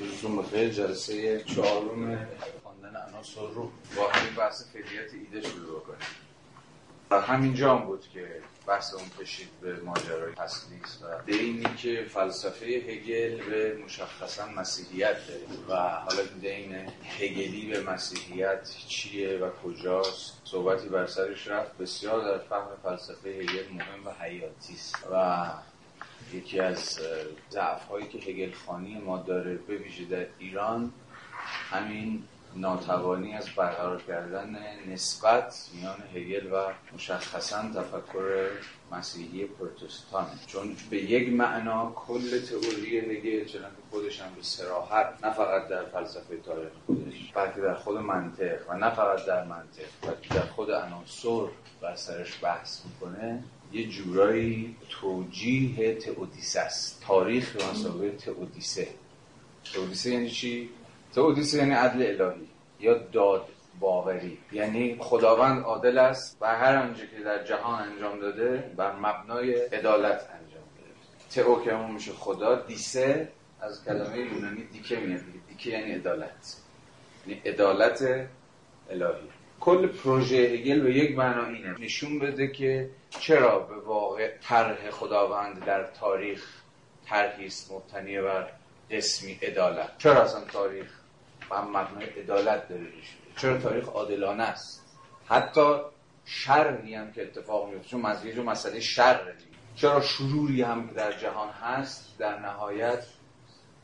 روزتون بخیر جلسه چهارم خواندن عناصر رو با همین بحث فعلیت ایده شروع کنیم و همینجا هم بود که بحث اون کشید به ماجرای تسلیس و دینی که فلسفه هگل به مشخصا مسیحیت داره. و حالا دین هگلی به مسیحیت چیه و کجاست؟ صحبتی بر سرش رفت. بسیار در فهم فلسفه هگل مهم و حیاتی است و یکی از ضعف هایی که هگل خانی ما داره به ویژه در ایران همین ناتوانی از برقرار کردن نسبت میان هگل و مشخصا تفکر مسیحی پروتستان چون به یک معنا کل تئوری هگل چنانکه خودش هم به سراحت نه فقط در فلسفه تاریخ خودش بلکه در خود منطق و نه فقط در منطق بلکه در خود عناصر بر سرش بحث می‌کنه. یه جورایی توجیه تئودیسه است. تاریخ به مسابقه تئودیسه. تئودیسه یعنی چی؟ تئودیسه یعنی عدل الهی یا داد باوری. یعنی خداوند عادل است و هر آنچه که در جهان انجام داده بر مبنای عدالت انجام داده. تئو که همون میشه خدا دیسه از کلمه یونانی دیکه میاد دیکه یعنی عدالت. یعنی عدالت الهی. کل پروژه هگل به یک معنا اینه. نشون بده که چرا به واقع طرح خداوند در تاریخ طرحی است مبتنی بر اسمی عدالت؟ چرا اصلا تاریخ و مبنای عدالت داره چرا تاریخ عادلانه است؟ حتی شرعی هم که اتفاق میفته چون مسئله مسئله شر چرا شروری هم که در جهان هست در نهایت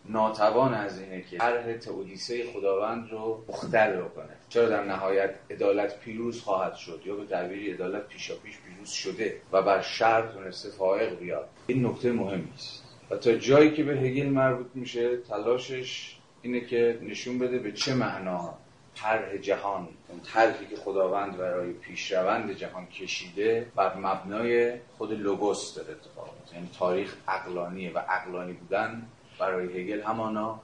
ناتوان از اینه که طرح تئودیسه خداوند رو مختل بکنه. چرا در نهایت عدالت پیروز خواهد شد یا به تعبیری عدالت پیشا پیش پیروز شده و بر شر تونسته فائق بیاد؟ این نکته مهمی است. و تا جایی که به هگل مربوط میشه تلاشش اینه که نشون بده به چه معنا طرح جهان اون طرحی که خداوند برای پیشروند جهان کشیده بر مبنای خود لوگوس داره اتفاق یعنی تاریخ عقلانیه و عقلانی بودن برای هگل همانا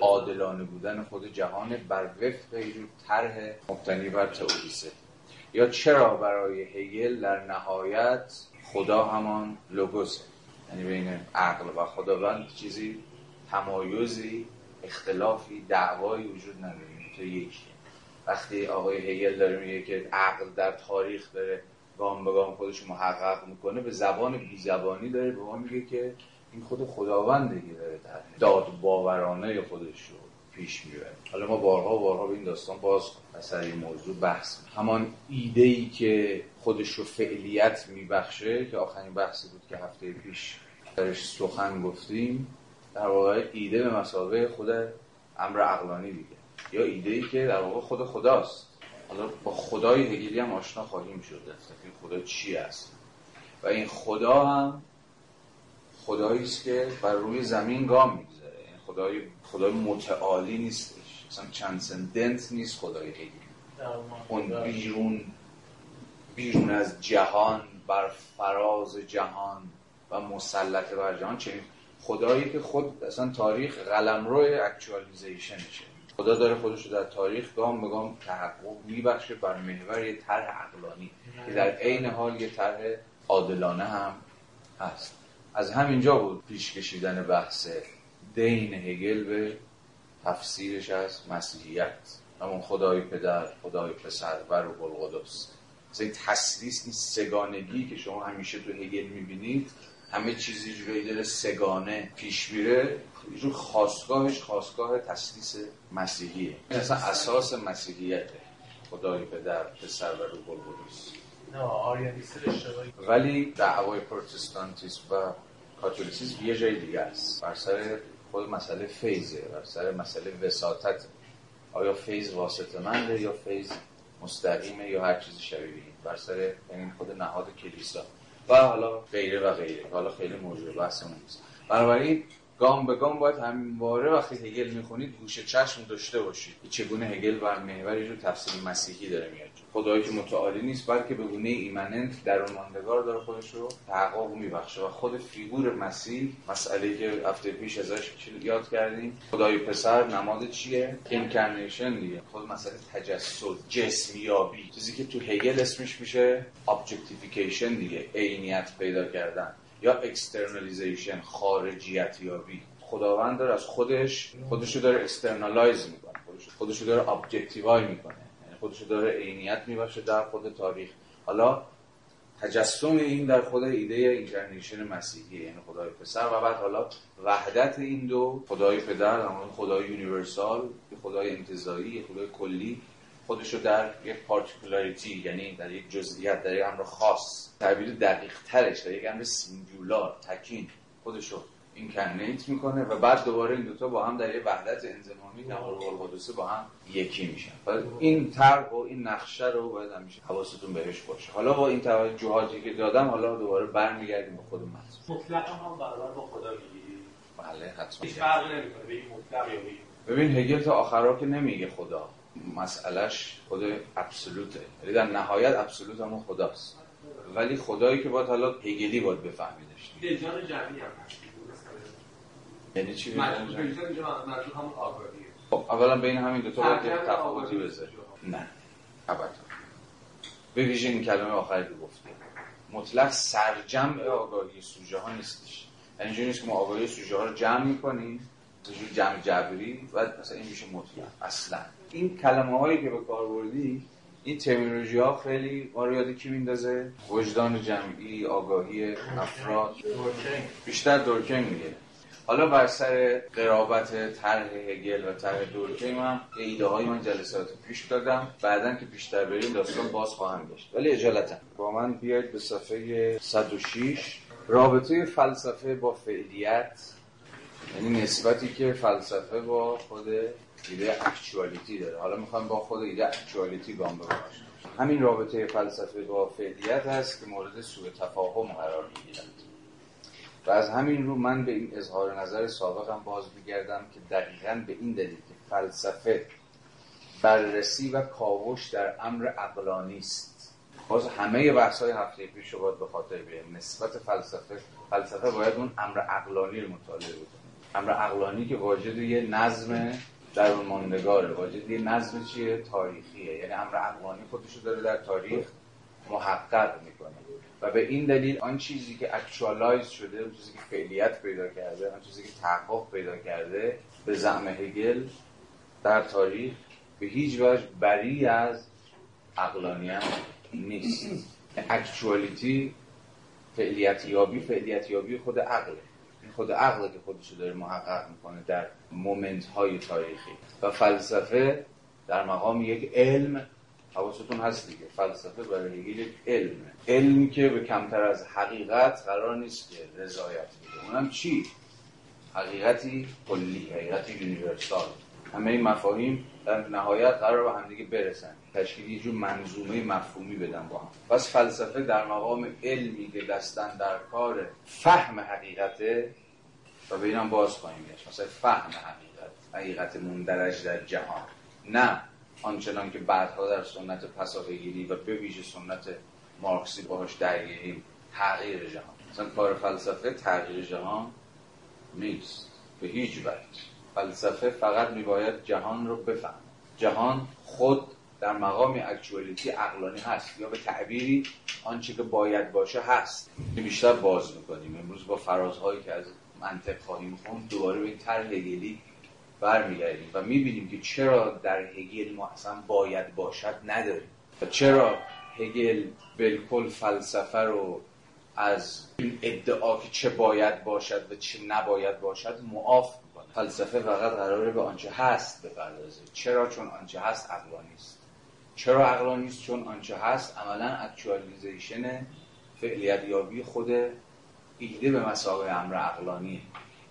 عادلانه بودن خود جهان بر وفق یه طرح مبتنی بر تئودیسه یا چرا برای هگل در نهایت خدا همان لوگوسه؟ یعنی بین عقل و خداوند چیزی تمایزی اختلافی دعوایی وجود نداره. تو یکی. وقتی آقای هگل داره میگه که عقل در تاریخ داره گام به گام خودش محقق می‌کنه به زبان بی زبانی داره به ما میگه که این خود خداونده که داره داد باورانه خودش رو پیش می‌بره. حالا ما بارها و بارها به این داستان باز سر این موضوع بحث همان ایده ای که خودش رو فعلیت میبخشه که آخرین بحثی بود که هفته پیش درش سخن گفتیم در واقع ایده به مسابقه خود امر عقلانی دیگه. یا ایده ای که در واقع خود خداست. حالا با خدای هگلی هم آشنا خواهیم شد. خدا چی است؟ و این خدا هم خدایی است که بر روی زمین گام می‌گذاره. این خدای خدای متعالی نیستش. مثلا ترانسندنت نیست خدای هگلی اون بیرون بیرون از جهان بر فراز جهان و مسلط بر جهان چنین. خدایی که خود اصلا تاریخ قلمرو اکچوالیزیشنشه خدا داره خودش رو در تاریخ گام به گام تحقق میبخشه بر محور یه طرح عقلانی. که در عین حال یه طرح عادلانه هم هست. از همینجا بود پیش کشیدن بحث دین هگل به تفسیرش از مسیحیت. همون خدای پدر خدای پسر و روح القدس. این تسلیس این سگانگی که شما همیشه تو هگل می‌بینید. همه چیزی جوری داره سگانه پیش میره. جو خواستگاهش خواستگاه تسلیس مسیحیه. این اصلا اساس مسیحیته. خدای پدر پسر و روح القدس. ولی دعوای پروتستانتیسم و کاتولیسیسم یه جای دیگه است. بر سر خود مسئله فیضه بر سر مسئله وساطت. آیا فیض واسطه‌منده یا فیض مستقیمه یا هر چیزی شبیه بر سر این خود نهاد کلیسا. و حالا غیره و غیره. حالا خیلی موضوع بحثمون نیست. بنابراین گام به گام باید باره وقتی هگل می‌خونید گوشه چشم داشته باشید. چگونه هگل بر محوری رو تفسیر مسیحی داره میاد. خدایی که متعالی نیست بلکه به گونه immanent در ماندگار داره خودش رو تحقق میبخشه. و خود فیگور مسیح مسئله که هفته پیش ازش یاد کردیم خدای پسر نماد چیه؟ incarnation دیگه. خود مسئله تجسد جسمیابی. چیزی که تو هگل اسمش میشه objectification دیگه عینیت پیدا کردن یا externalization خارجیت یابی خداوند داره از خودش خودش رو داره externalize می‌کنه خودش رو داره objectify می‌کنه. خودش داره عینیت میبخشه در خود تاریخ. حالا تجسم این در خود ایده incarnation مسیحی یعنی خدای پسر و بعد حالا وحدت این دو خدای پدر خدای universal خدای انتزاعی خدای کلی خودشو در یک particularity یعنی در یک جزئیات در یک امر خاص تعبیر دقیق ترش در یک امر singular تکین خودشو incarnate می‌کنه و بعد دوباره این دوتا با هم در یک وحدت انضمامی روح القدس با هم یکی میشن. این طرح و این نقشه رو باید همیشه حواستون بهش باشه. حالا با این توجهاتی که دادم حالا دوباره برمیگردیم به خود متن. مطلق هم برابر با خدا می‌گیری. بله حتما. هیچ فرقی نمی‌کنه به این مطلق یا ببین هگل تا آخرا که نمیگه خدا مسئلهش خود ابسولوته. یعنی در نهایت ابسولوت همون خداست. ولی خدایی که باید حالا هگلی باید بفهمیدش. وجدان جمعی هم هست. یعنی چی؟ خب اولا بین همین دو تا باید تفاوتی بذاری نه. ابدا. به ویژه این کلمه آخری که گفته مطلق سرجمع آگاهی سوژه ها نیستش. یعنی اینجوری نیست که ما آگاهی سوژه ها رو جمع می‌کنیم جمع جبری و مثلا این میشه مطلق اصلا. این کلمه هایی که به کار بردی این ترمینولوژی ها خیلی ما رو یاد کی میندازه؟ وجدان جمعی آگاهی افراد. بیشتر دورکینگ میگه. حالا بر سر قرابت طرح هگل و طرح دورکیم هم ایده های من جلسات پیش دادم. بعدا که بیشتر بریم داستان باز خواهم گشت ولی اجالتا. با من بیاید به صفحه 106 رابطه فلسفه با فعلیت یعنی نسبتی که فلسفه با خود ایده اکچوالیتی داره. حالا می‌خوام با خود ایده اکچوالیتی گام ببرم. همین رابطه فلسفه با فعلیت هست که مورد سوء تفاهم قرار می‌گیرد. و از همین رو من به این اظهار نظر سابقم باز میگردم که دقیقا به این دلیل که فلسفه بررسی و کاوش در امر عقلانی است. باز همه بحث های هفته پیش رو باید به خاطر بیاریم. نسبت فلسفه فلسفه باید اون امر عقلانی رو مطالعه بکنه. امر عقلانی که واجد یه نظم در ماندگاره واجد یه نظم چیه؟ تاریخیه. یعنی امر عقلانی خودشو داره در تاریخ محقق می‌کنه. و به این دلیل آن چیزی که اکچوالایز شده اون چیزی که فعلیت پیدا کرده آن چیزی که تحقق پیدا کرده به زعم هگل در تاریخ به هیچ وجه بری از عقلانیت نیست. اکچوالیتی فعلیت یابی فعلیت یابی خود عقله خود عقله که خودشو داره محقق می‌کنه در مومنت های تاریخی. و فلسفه در مقام یک علم حواستون هست دیگه. فلسفه برای هگل یک علمه. علمی که به کمتر از حقیقت قرار نیست که رضایت بده. اونم چی؟ حقیقتی کلی حقیقتی یونیورسال. همه این مفاهیم در نهایت قرار به همدیگه برسن. تشکیل یه جور منظومه مفهومی بدن با هم. پس فلسفه در مقام علمی که دستن در کار فهم حقیقته و به اینم باز خواهیم مثلا فهم حقیقت حقیقت مندرج در جهان. نه. آنچنان که بعدها در سنت پسافگیری و به ویژه سنت مارکسی باهاش درگیریم تغییر جهان. مثلا کار فلسفه تغییر جهان نیست به هیچ وجه. فلسفه فقط میباید جهان رو بفهم جهان خود در مقام اکچوالیتی عقلانی هست یا به تعبیری آنچه که باید باشه هست. بیشتر باز می‌کنیم. امروز با فرازهایی که از منطق خواهیم خوند دوباره به این طرح هگلی برمیگردیم و می‌بینیم که چرا در هگل ما اصلا باید باشد نداریم. و چرا هگل بالکل فلسفه رو از این ادعا که چه باید باشد و چه نباید باشد معاف می‌کنه. فلسفه فقط قراره به آنچه هست بپردازه. چرا؟ چون آنچه هست عقلانی است چرا عقلانی است چون آنچه هست عملا اکچوالیزیشن فعلیت یابی خود ایده به مسابقه امر عقلانیه.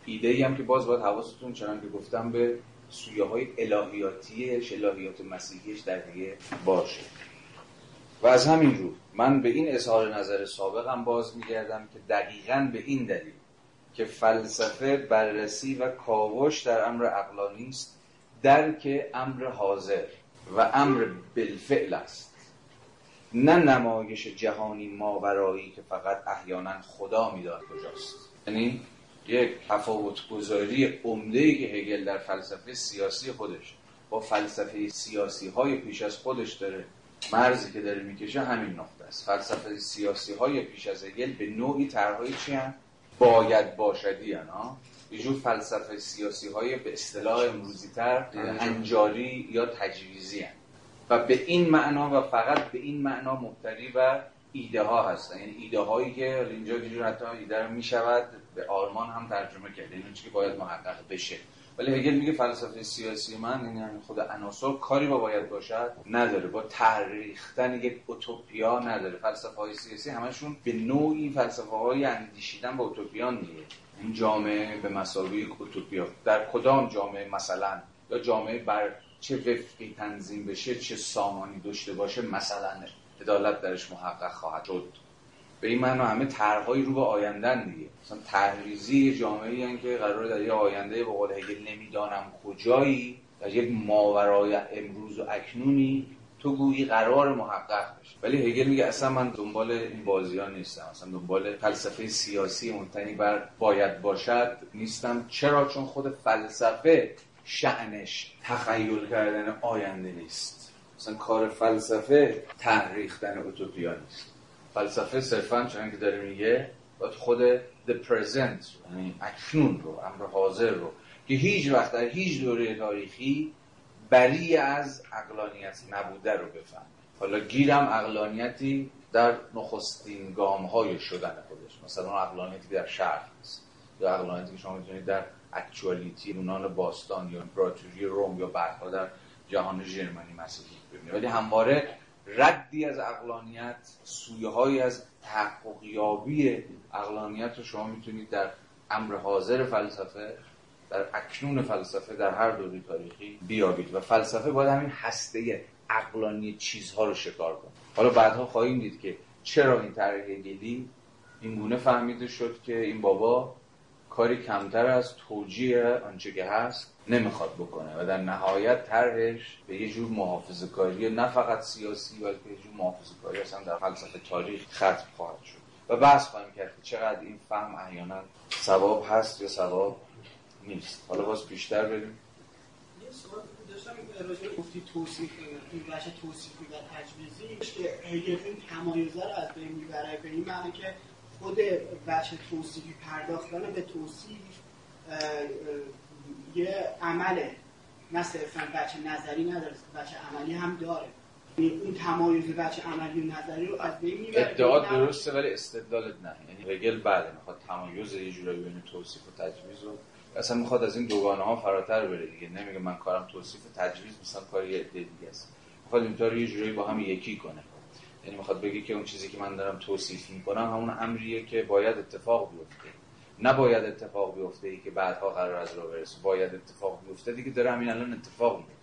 ایده ای هم که باز باید حواستون چنان که گفتم به سویه های الهیاتیش الهیات مسیحیش در دیگه باشه. و از همین رو من به این اظهار نظر سابقم باز میگردم که دقیقا به این دلیل که فلسفه بررسی و کاوش در امر عقلانی است درک امر حاضر و امر بالفعل است. نه نمایش جهانی ماورایی که فقط احیانا خدا می‌داد کجاست. یعنی یک تفاوت گذاری عمده ای که هگل در فلسفه سیاسی خودش با فلسفه سیاسی های پیش از خودش داره مرزی که داره می‌کشه همین نقطه است فلسفه سیاسی های پیش از هگل به نوعی طرحهای چی هم؟ باید باشدی ها یه جور فلسفه سیاسی های به اصطلاح امروزی تر انجاری یا تجویزی هن. و به این معنا و فقط به این معنا مبتنی و ایده ها هستن. یعنی ایده هایی که اینجا دیجور حتی ایده رو می‌شود به آرمان هم ترجمه کرده. این که باید محقق بشه. ولی هگل میگه فلسفه سیاسی من یعنی خود عناصر کاری با باید باشد نداره. با تحریختن یک اوتوپیا نداره. فلسفه های سیاسی همشون به نوعی فلسفه های اندیشیدن با اوتوپیان میگه این جامعه به مسابقه یک اوتوپیا. در کدام جامعه مثلا؟ یا جامعه بر چه وفقی تنظیم بشه چه سامانی داشته باشه مثلا. عدالت درش محقق خواهد شد. به این معنی همه طرحهایی رو به آیندن دیگه. مثلا تحریزی جامعه این که قرار در یه آینده به قول هگل نمی‌دانم کجایی در یک ماورای امروز و اکنونی تو گویی قرار محقق بشه. ولی هگل میگه اصلا من دنبال این بازی ها نیستم. اصلا دنبال فلسفه سیاسی منتنی بر باید باشد نیستم. چرا؟ چون خود فلسفه شعنش تخیل کردن آینده نیست. مثلا کار فلسفه تحریختن اوتوپیا نیست. فلسفه صرفا چون که داره میگه باید خود the present یعنی اکنون رو امر حاضر رو که هیچ وقت در هیچ دوره تاریخی بری از اقلانیت نبوده رو بفهم حالا گیرم اقلانیتی در نخستین گام های شدن خودش. مثلا اون اقلانیتی در شرق هست یا اقلانیتی که شما می‌تونید در اکچوالیتی یونان باستان یا امپراتوری روم یا بعدها در جهان ژرمنی مسیحی ببینید ولی همواره ردی از اقلانیت سویه های از تحققیابی اقلانیت رو شما می‌تونید در امر حاضر فلسفه در اکنون فلسفه در هر دوری تاریخی بیابید. و فلسفه باید همین هسته اقلانی چیزها رو شکار کنه. حالا بعدها خواهیم دید که چرا این طرح گلی این گونه فهمیده شد که این بابا کاری کمتر از توجیه آنچه که هست نمی‌خواد بکنه و در نهایت طرحش به یه جور محافظه کاری نه فقط سیاسی بلکه یه جور محافظه کاری اصلا در فلسفه تاریخ ختم خواهد شد. و بحث خواهیم کرد که چقدر این فهم احیانا ثواب هست یا ثواب نیست. حالا باز بیشتر بریم. یه سوال داشتم گفتی توصیف این بخش توصیفی و تجویزی که هگل این تمایزه رو از بین می‌بره به این معنی که خود بچه توصیفی پرداختن به توصیف یه عمله نه صرفا بچه نظری نداره بچه عملی هم داره. اون تمایز بچه عملی و نظری رو از بین می‌بره. ادعا درسته ولی استدلالت نه. یعنی هگل بله می‌خواد تمایز یه جورایی بین توصیف و تجویز رو اصلا می‌خواد از این دوگانه ها فراتر بره دیگه. نمیگه من کارم توصیف و تجویز مثلا کار یه دیگه است. می‌خواد اینطور یه جورایی با هم یکی کنه. یعنی می‌خواد بگه که اون چیزی که من دارم توصیف می‌کنم همون امریه که باید اتفاق بیفته. نباید اتفاق بیفته ای که بعدها قرار از راه برسه. باید اتفاق بیفته دیگه داره همین الان اتفاق میفته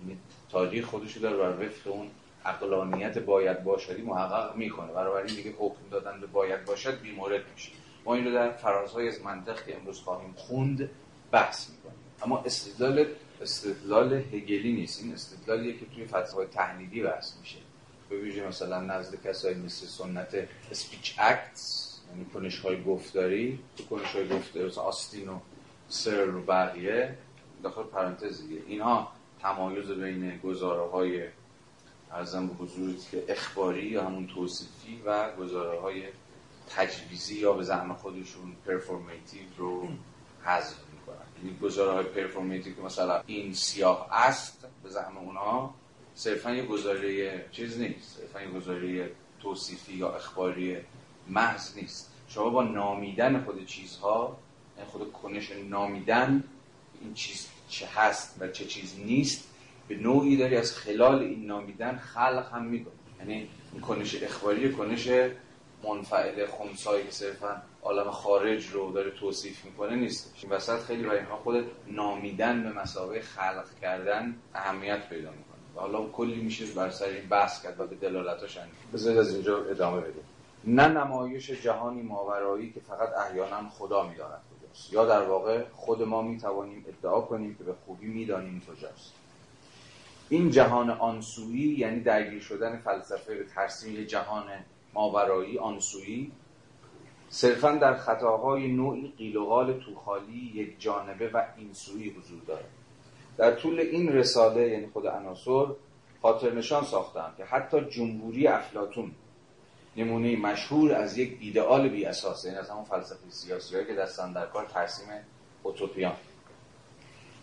یعنی تاریخ خودشو داره بر وفق اون عقلانیت باید باشدی محقق می‌کنه. بنابراین دیگه حکم دادن به باید باشد بیمورد میشه. ما این رو در فرازهای از منطق امروز خواهیم خوند بحث می‌کنیم. اما استدلال استدلال هگلی نیست. این استدلالیه که توی فلسفه تحلیلی بحث میشه. به ویژه مثلا نزد کسایی مثل سنت اسپیچ اکتس یعنی کنش های گفتاری. تو کنش های گفتاری آستین و سرل و بقیه. داخل پرانتز دیگه. اینها تمایز بین گزاره های عرضم به حضورت که اخباری یا همون توصیفی و گزاره های تجویزی یا به زعم خودشون performative رو حذف می‌کنن. یعنی گزاره های performative که مثلا این سیاه است به زعم اونها صرفا یه گزاره چیز نیست صرفا یه گزاره توصیفی یا اخباری محض نیست. شما با نامیدن خود چیزها یعنی خود کنش نامیدن این چیز چه هست و چه چیز نیست به نوعی داری از خلال این نامیدن خلق هم می‌کنی. یعنی این کنش اخباری کنش منفعل خمسایی که صرفا عالم خارج رو داره توصیف می‌کنه نیست. این وسط خیلی برای خود نامیدن به مسابقه خلق کردن اهمیت پیدا می‌کنه. حالا کلی میشه بر سر این بحث کرد و به دلالتاش بذارید از اینجا ادامه بدیم. نه نمایش جهانی ماورایی که فقط احیانا خدا می‌داند کجاست. یا در واقع خود ما می‌توانیم ادعا کنیم که به خوبی می‌دانیم کجاست. این جهان آنسویی یعنی درگیر شدن فلسفه به ترسیم جهان ماورایی آنسویی صرفا در خطاهای نوعی قیل و قال توخالی یک جانبه و اینسویی حضور دارد. در طول این رساله یعنی خود عناصر خاطر نشان ساختم که حتی جمهوری افلاتون نمونه مشهور از یک ایدئال بی اساس یعنی از همون فلسفه سیاسی که دستن در کار ترسیم اوتوپیان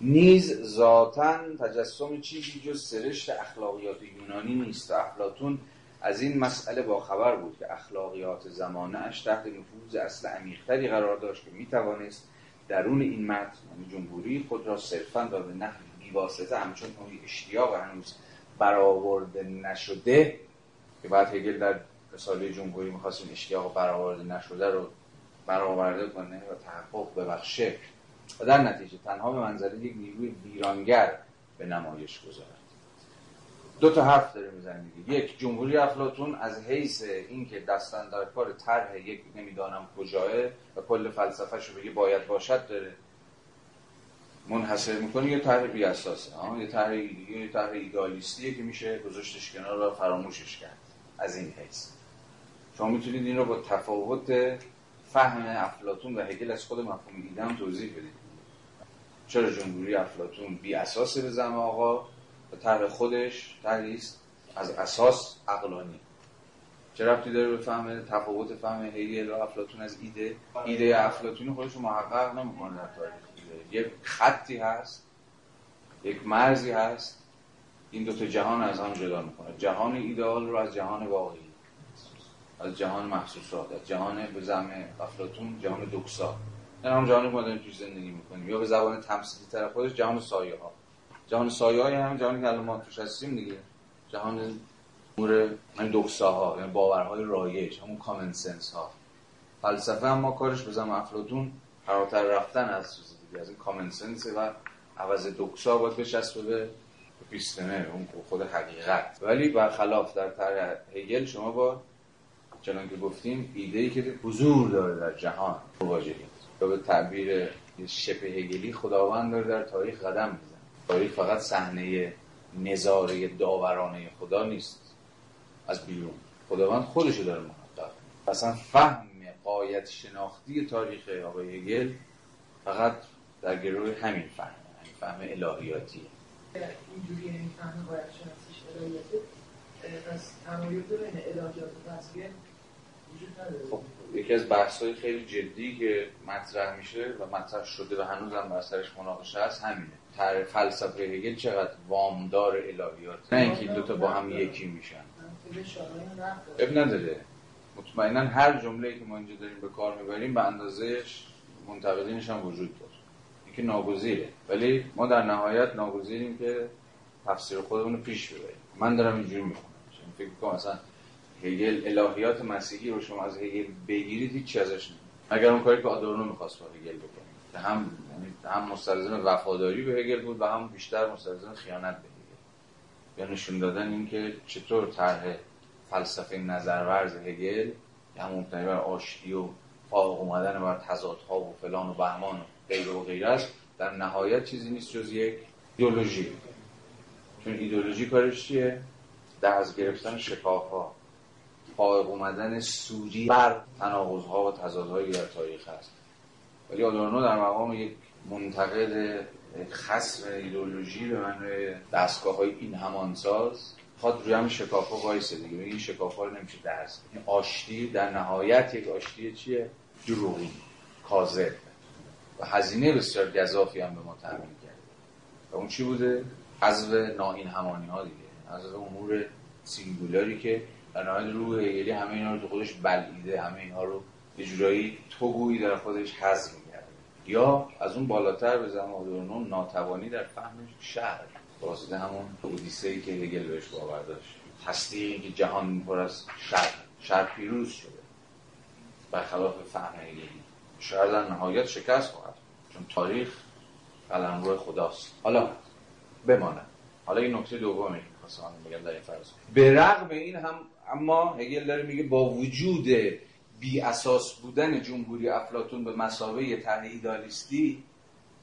نیز ذاتا تجسم چیزی جز سرشت اخلاقیات یونانی نیست. و افلاتون از این مسئله با خبر بود که اخلاقیات زمانه اش تحت نفوذ اصل عمیقتری قرار داشت که می‌توانست درون این متن یعنی جمهوری خود را صرفا و به نحو بیواسطه همچون اون اشتیاق هنوز برآورده نشده که بعد هگل در رساله جمهوری می‌خواست این اشتیاق برآورده نشده رو برآورده کنه و تحقق ببخشه. و در نتیجه تنها به منظره یک نیروی ویرانگر به نمایش گذارد. دو تا حرف داره می‌زنه یک جمهوری افلاتون از حیث اینکه دستن در کار طرح یک نمی‌دانم کجاه و کل فلسفهش رو بگه باید باشد داره منحصر می‌کنه یه طرح بی اساسه یه طرح یه طرح ایدالیستیه که میشه گذاشتش کنار و فراموشش کرد از این حیث. شما می‌تونید این رو با تفاوت فهم افلاتون و هگل از خود مفهوم ایده توضیح بدید. چرا جمهوری افلاتون بی اساسه به زم آقا؟ و طرح خودش طرحی از اساس عقلانی. چه ربطی داره به فهم تفاوت فهم هگل و افلاتون از ایده؟ ایده افلاتون خودش رو محقق نمی‌کنه در تاریخ یک خطی هست یک مرزی هست. این دو تا جهان از هم جدا می‌کنه. جهان ایدئال رو از جهان واقعی از جهان محسوسات از جهان به زم افلاتون جهان دوکسا این هم جهانی که ما داریم توی زندگی می‌کنیم یا به زبان تمثیلی طرف خودش جهان سایه ها جهان سایه های هم جهانی که الان توش هستیم دیگه. جهان امور همین دوکسا ها یعنی باورهای رایج همون کامن سنس ها فلسفه هم ما کارش به زم افلاتون فراتر رفتن از چیز دیگه از این کامن سنس و عوض دوکسا باید بچسبه به پیستمه اون خود حقیقت. ولی برخلاف در طرح هگل شما با چنان که گفتیم ایده ای که حضور داره در جهان مواجهید. به تعبیر شبه هگلی خداوند داره در تاریخ قدم تاریخ فقط صحنه نظاره داورانه خدا نیست. از بیرون. خداوند خودشو داره محقق. اصلا فهم قایت شناختی تاریخ آقای هگل فقط در گروه همین فهم. همین فهم الهیاتیه. اینجوری این فهم قایت شناختیش الهیاته. پس تمایز بین الهیات و خب یکی از بحث های خیلی جدی که مطرح میشه و مطرح شده و هنوز هم بر سرش مناقشه هست همینه. تر فلسفه هگل چقدر وامدار الهیات. نه اینکه این دوتا با هم یکی میشن. اب نداره. مطمئنا هر جمله که ما اینجا داریم به کار می‌بریم به اندازهش منتقدینش هم وجود داره. اینکه ناگزیره. ولی ما در نهایت ناگزیریم که تفسیر خودمون رو پیش ببریم. من دارم اینجوری می‌خونم. فکر کنم مثلا هگل الهیات مسیحی رو شما از هگل بگیرید هیچ ازش نمید اگر اون کاری که آدورنو می‌خواست با هگل بکنه. هم یعنی هم مستلزم وفاداری به هگل بود و هم بیشتر مستلزم خیانت به هگل یا نشون دادن اینکه چطور طرح فلسفه نظرورز هگل که هم مبتنی بر آشتی و فاق اومدن بر تضادها و فلان و بهمان و غیر و غیر است در نهایت چیزی نیست جز یک ایدولوژی چون ایدولوژی کارش چیه؟ درز گرفتن شکاف ها فائق اومدن سوری بر تناقض و تضادهایی در تاریخ هست ولی آدورنو در مقام یک منتقد خصم ایدولوژی به معنی دستگاه های این همانساز خواهد روی هم شکاف ها وایسه دیگه. این شکاف ها رو نمیشه درست این آشتی در نهایت یک آشتی چیه؟ دروغی کاذب. و هزینه بسیار گذافی هم به ما تحمیل کرده و اون چی بوده؟ حذف ناین همانی ها دیگه. از امور سینگولاری که در نهایت روح هگلی همه اینا رو تو خودش بلعیده. همه اینا رو یه جورایی توگویی در خودش حذف یا از اون بالاتر به زمان ناتوانی در فهم شهر. واسطه همون اودیسه ای که هگل بهش باور داشت. هستی که جهان پر از شهر شهر پیروز شده. برخلاف فهم هگلی. شهر در نهایت شکست خواهد. چون تاریخ قلمرو خداست. حالا بماند حالا این نکته دومه که خواستم بگم در این فرض. به رغم این هم اما هگل داره میگه با وجود بی اساس بودن جمهوری افلاتون به مسابقه طرح ایدالیستی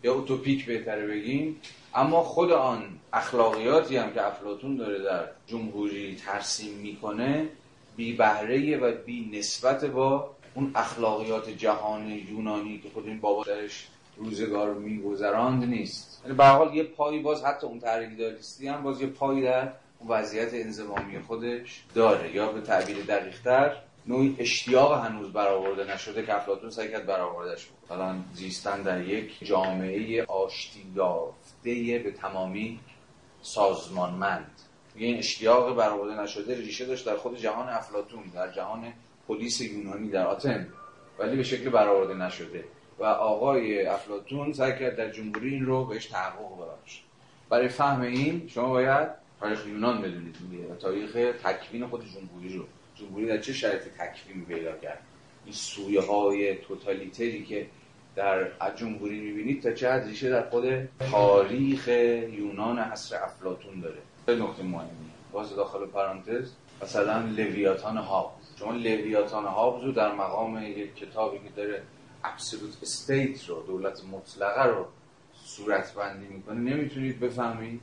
یا اوتوپیک بهتره بگیم اما خود آن اخلاقیاتی هم که افلاتون داره در جمهوری ترسیم می‌کنه بی بهره و بی نسبت با اون اخلاقیات جهان یونانی که خود این بابا درش روزگار میگذراند نیست. یعنی به حال یه پایی باز حتی اون طرح ایدالیستی هم باز یه پایی در وضعیت انزمامی خودش داره یا به تعبیر دقیقتر نوعی اشتیاق هنوز برآورده نشده که افلاطون سعی کرد برآوردهش مثلا زیستن در یک جامعه آشتی یافته به تمامی سازمانمند. این اشتیاق برآورده نشده ریشه داشت در خود جهان افلاطون در جهان پلیس یونانی در آتن ولی به شکل برآورده نشده. و آقای افلاطون سعی کرد در جمهوری این رو بهش تحقق ببخشه برای فهم این شما باید تاریخ یونان بدونید. دیگه تاریخ تکوین خود جمهوری رو. جمهوری در چه شرایط تکوین پیدا کرد؟ این سویه های توتالیتری که در جمهوری می‌بینید تا چه حد ریشه در خود تاریخ یونان عصر افلاطون داره؟ نکته مهمیه. باز داخل پرانتز مثلا لویاتان هابز. شما لویاتان هابز رو در مقام یک کتابی که داره ابسولوت استیت رو دولت مطلقه رو صورت بندی می‌کنه نمی‌تونید بفهمید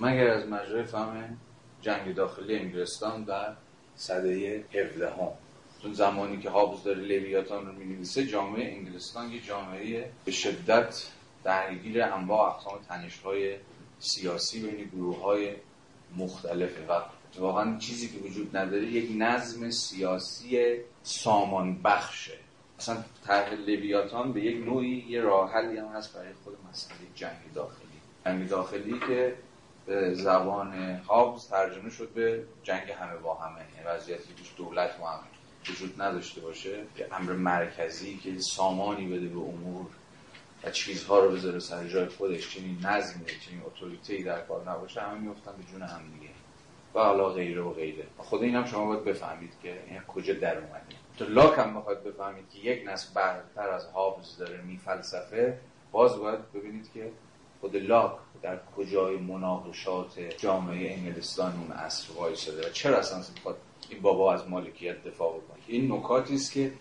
مگر از مجرای فهم جنگ داخلی انگلستان در صده 17 هم. چون زمانی که هابز داره لویاتان رو می‌نویسه جامعه انگلستان یه جامعه به شدت درگیر انواع اقسام تنش‌های سیاسی بین گروه های مختلفه و واقعا چیزی که وجود نداره یک نظم سیاسی سامان بخشه اصلا طرح لویاتان به یک نوعی یه راه حلی هم هست برای خود مسئله جنگ داخلی جنگ داخلی که زبان هابز ترجمه شد به جنگ همه با همه. یعنی وضعیتی که دولت و هم وجود نداشته باشه. که امر مرکزی که سامانی بده به امور و چیزها رو بذاره سر جای خودش چنین نظمی چنین اتوریتی در کار نباشه همه میفتن به جون هم دیگه. و حالا غیره و غیره. خود این هم شما باید بفهمید که این کجا در اومده. تو لاک هم بخواید بفهمید که یک نسل برتر از هابز داره میفلسفه باز باید ببینید که خود لاک در کجای مناقشات جامعه انگلستان اون عصر وایساده و چرا اصلا می‌خواد این بابا از مالکیت دفاع بکنه؟ این نکاتی است که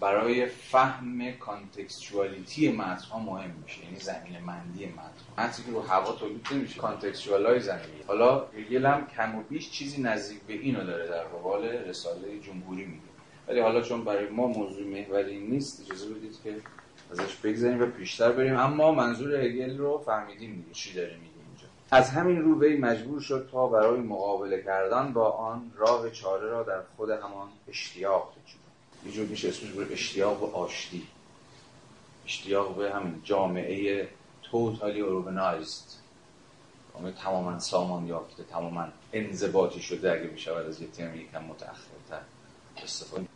برای فهم contextuality متن مهم میشه یعنی زمین مندی متن. متنی که رو هوا تولید نمیشه. contextual ای زمین. حالا هگل هم کم و بیش چیزی نزدیک به اینو داره در قبال رساله جمهوری میگه. ولی حالا چون برای ما موضوع محوری نیست اجازه بدید که ازش بگذریم و پیشتر بریم. اما منظور هگل رو فهمیدیم دیگه چی داره میگه اینجا. از همین رو وی مجبور شد تا برای مقابله کردن با آن راه چاره را در خود همان اشتیاق تجربه یه جور میشه اسمش بره اشتیاق به آشتی. اشتیاق به همین جامعه توتالی اورگنایزد جامعه تماما سامان یافته تماما انضباطی شده اگه می‌شود از یه ترم یکم متأخرتر استفاده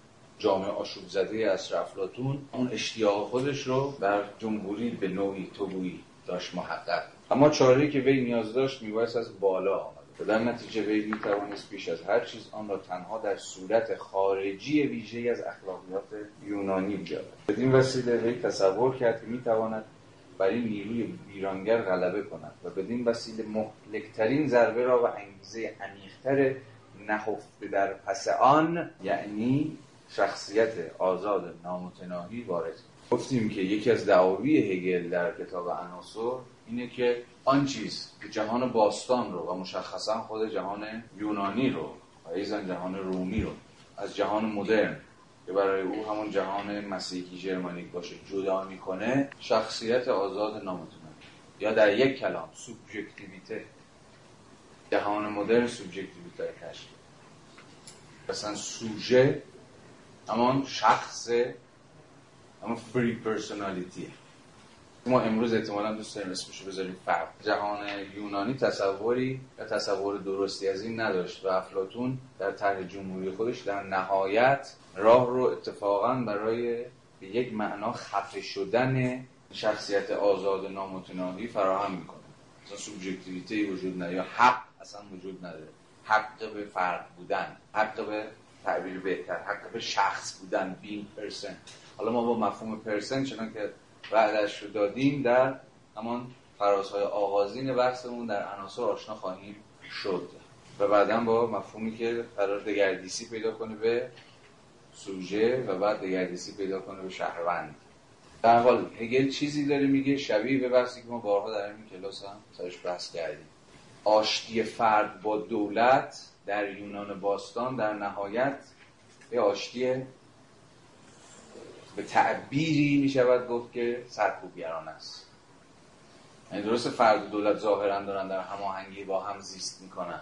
جامعه آشوب زده از افلاطون اون اشتیاق خودش رو بر جمهوری به نوعی توبویی داشت محقق. اما چاره که وی نیاز داشت میبایست از بالا آمد. و در نتیجه وی می‌توانست پیش از هر چیز آن را تنها در صورت خارجی ویژه از اخلاقیات یونانی بیابد. بدین وسیله وی تصور کرد که می‌تواند بر این نیروی ویرانگر غلبه کند و بدین وسیله مهلکترین ضربه را و انگیزه عمیقتر نهفته در پس آن یعنی شخصیت آزاد نامتناهی وارد گفتیم که یکی از دعاوی هگل در کتاب عناصر اینه که آن چیز که جهان باستان رو و مشخصا خود جهان یونانی رو و ایزن جهان رومی رو از جهان مدرن که برای او همون جهان مسیحی جرمانیک باشه جدا می‌کنه شخصیت آزاد نامتناهی. یا در یک کلام سوبژکتیویته جهان مدرن سوبژکتیویته کشف مثلا سوژه اما شخص اما فری پرسونالیتیه ما امروز احتمالا دوست داریم اسمشو بذاریم فرق جهان یونانی تصوری یا تصور درستی از این نداشت و افلاتون در طرح جمهوری خودش در نهایت راه رو اتفاقا برای به یک معنا خفه شدن شخصیت آزاد نامتناهی فراهم می‌کنه. اصلا سوبژکتیویته وجود نداره یا حق اصلا وجود نداره. حق به فرد بودن حق به تعبیر بهتر حق به شخص بودن بین پرسن حالا ما با مفهوم پرسن چنان که بعدش رو دادیم در همان فرازهای آغازین بحثمون در عناصر آشنا خواهیم شد. و بعدا با مفهومی که قرار دگردیسی پیدا کنه به سوژه و بعد دگردیسی پیدا کنه به شهروند. در حال هگل چیزی داره میگه شبیه به بحثی که ما بارها در این کلاس هم سرش بحث کردیم. آشتی فرد با دولت در یونان باستان در نهایت به آشتی به تعبیری می شود گفت که سرکوبگران است. یعنی درست فرد و دولت ظاهرا دارن در هماهنگی با هم زیست می‌کنن.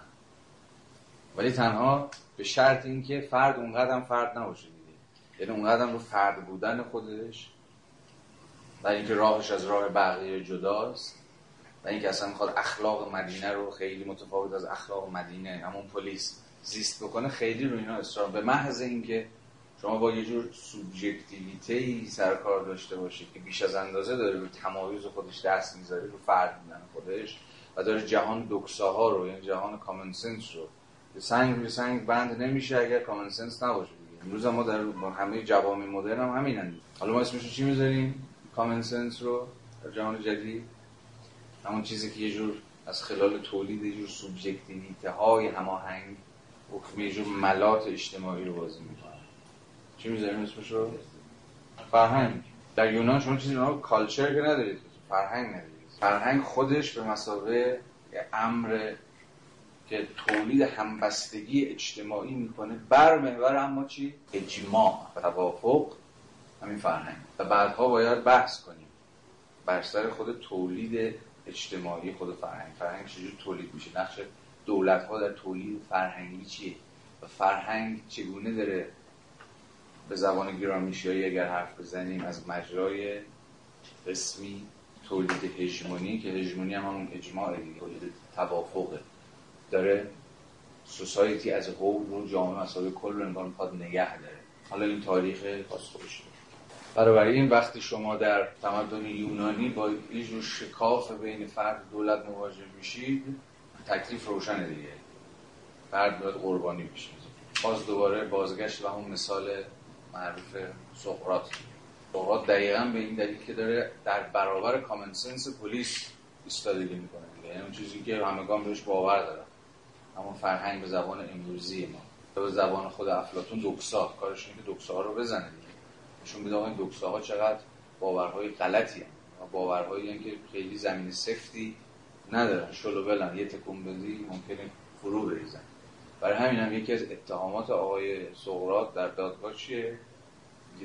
ولی تنها به شرط اینکه فرد اونقدر فرد نباشه دیگه. یعنی اونقدر رو فرد بودن خودش و اینکه راهش از راه بقیه جداست. و اینکه اصلا می‌خواد اخلاق مدینه رو خیلی متفاوت از اخلاق مدینه همون پلیس زیست بکنه خیلی رو اینا اصرار. به محض اینکه شما با یه جور سوبژکتیویته ای سرکار داشته باشید که بیش از اندازه داره رو تمایز خودش دست می‌ذاره رو فرد بودن خودش و داره جهان دکساها رو یعنی جهان کامن سنس رو به سنگ روی سنگ بند نمیشه اگر کامن سنس نباشه دیگه. امروز ما در همه جوامع مدرن هم همینن. حالا ما اسمش چی می‌ذاریم؟ کامن سنس رو؟ در جهان جدید؟ همون چیزی که یه جور از خلال تولید یه جور سوبژکتیویته های هماهنگ حکم یه جور ملات اجتماعی رو بازی می‌کنه. چی می‌ذاریم اسمش رو فرهنگ. در یونان شما چیزی رو کالچر که ندارید. فرهنگ ندارید. فرهنگ خودش به مسابقه امر که تولید همبستگی اجتماعی می‌کنه بر محور اما چی؟ اجماع و توافق همین فرهنگ. و بعدها باید بحث کنیم. بر سر خود تولید اجتماعی خود فرهنگ. فرهنگ چجور تولید میشه؟ نقش دولت ها در تولید فرهنگی چیه؟ و فرهنگ چگونه داره به زبان گرامیشیایی اگر حرف بزنیم از مجرای اسمی تولید هژمونی که هژمونی هم همون اجماع تولید توافقه. داره سوسایتی از حول رو جامعه مسائل کل رو انگار نگه داره. حالا این تاریخ خاص خودش این وقتی شما در تمدن یونانی با یه جور شکاف بین فرد دولت مواجه میشید تکلیف روشنه دیگه. فرد باید قربانی بشه. باز دوباره بازگشت و همون مثال معروف سقراط. سقراط دقیقا به این دلیل که داره در برابر کامن سنس پلیس ایستادگی می‌کنه. یعنی اون چیزی که همگان بهش باور دارن. همون فرهنگ به زبان امروزی ما. به زبان خود افلاطون دوکسا کارش اینه که دوکسا رو بزنه. نشون میده این دوکساها چقدر باورهای غلطی هم. باورهایی هم که خیلی زمین سفتی ندارن. شلو بلن یه تکون بدی ممکنه فرو بریزن. برای همین هم یکی از اتهامات آقای سقراط در دادگاه چیه؟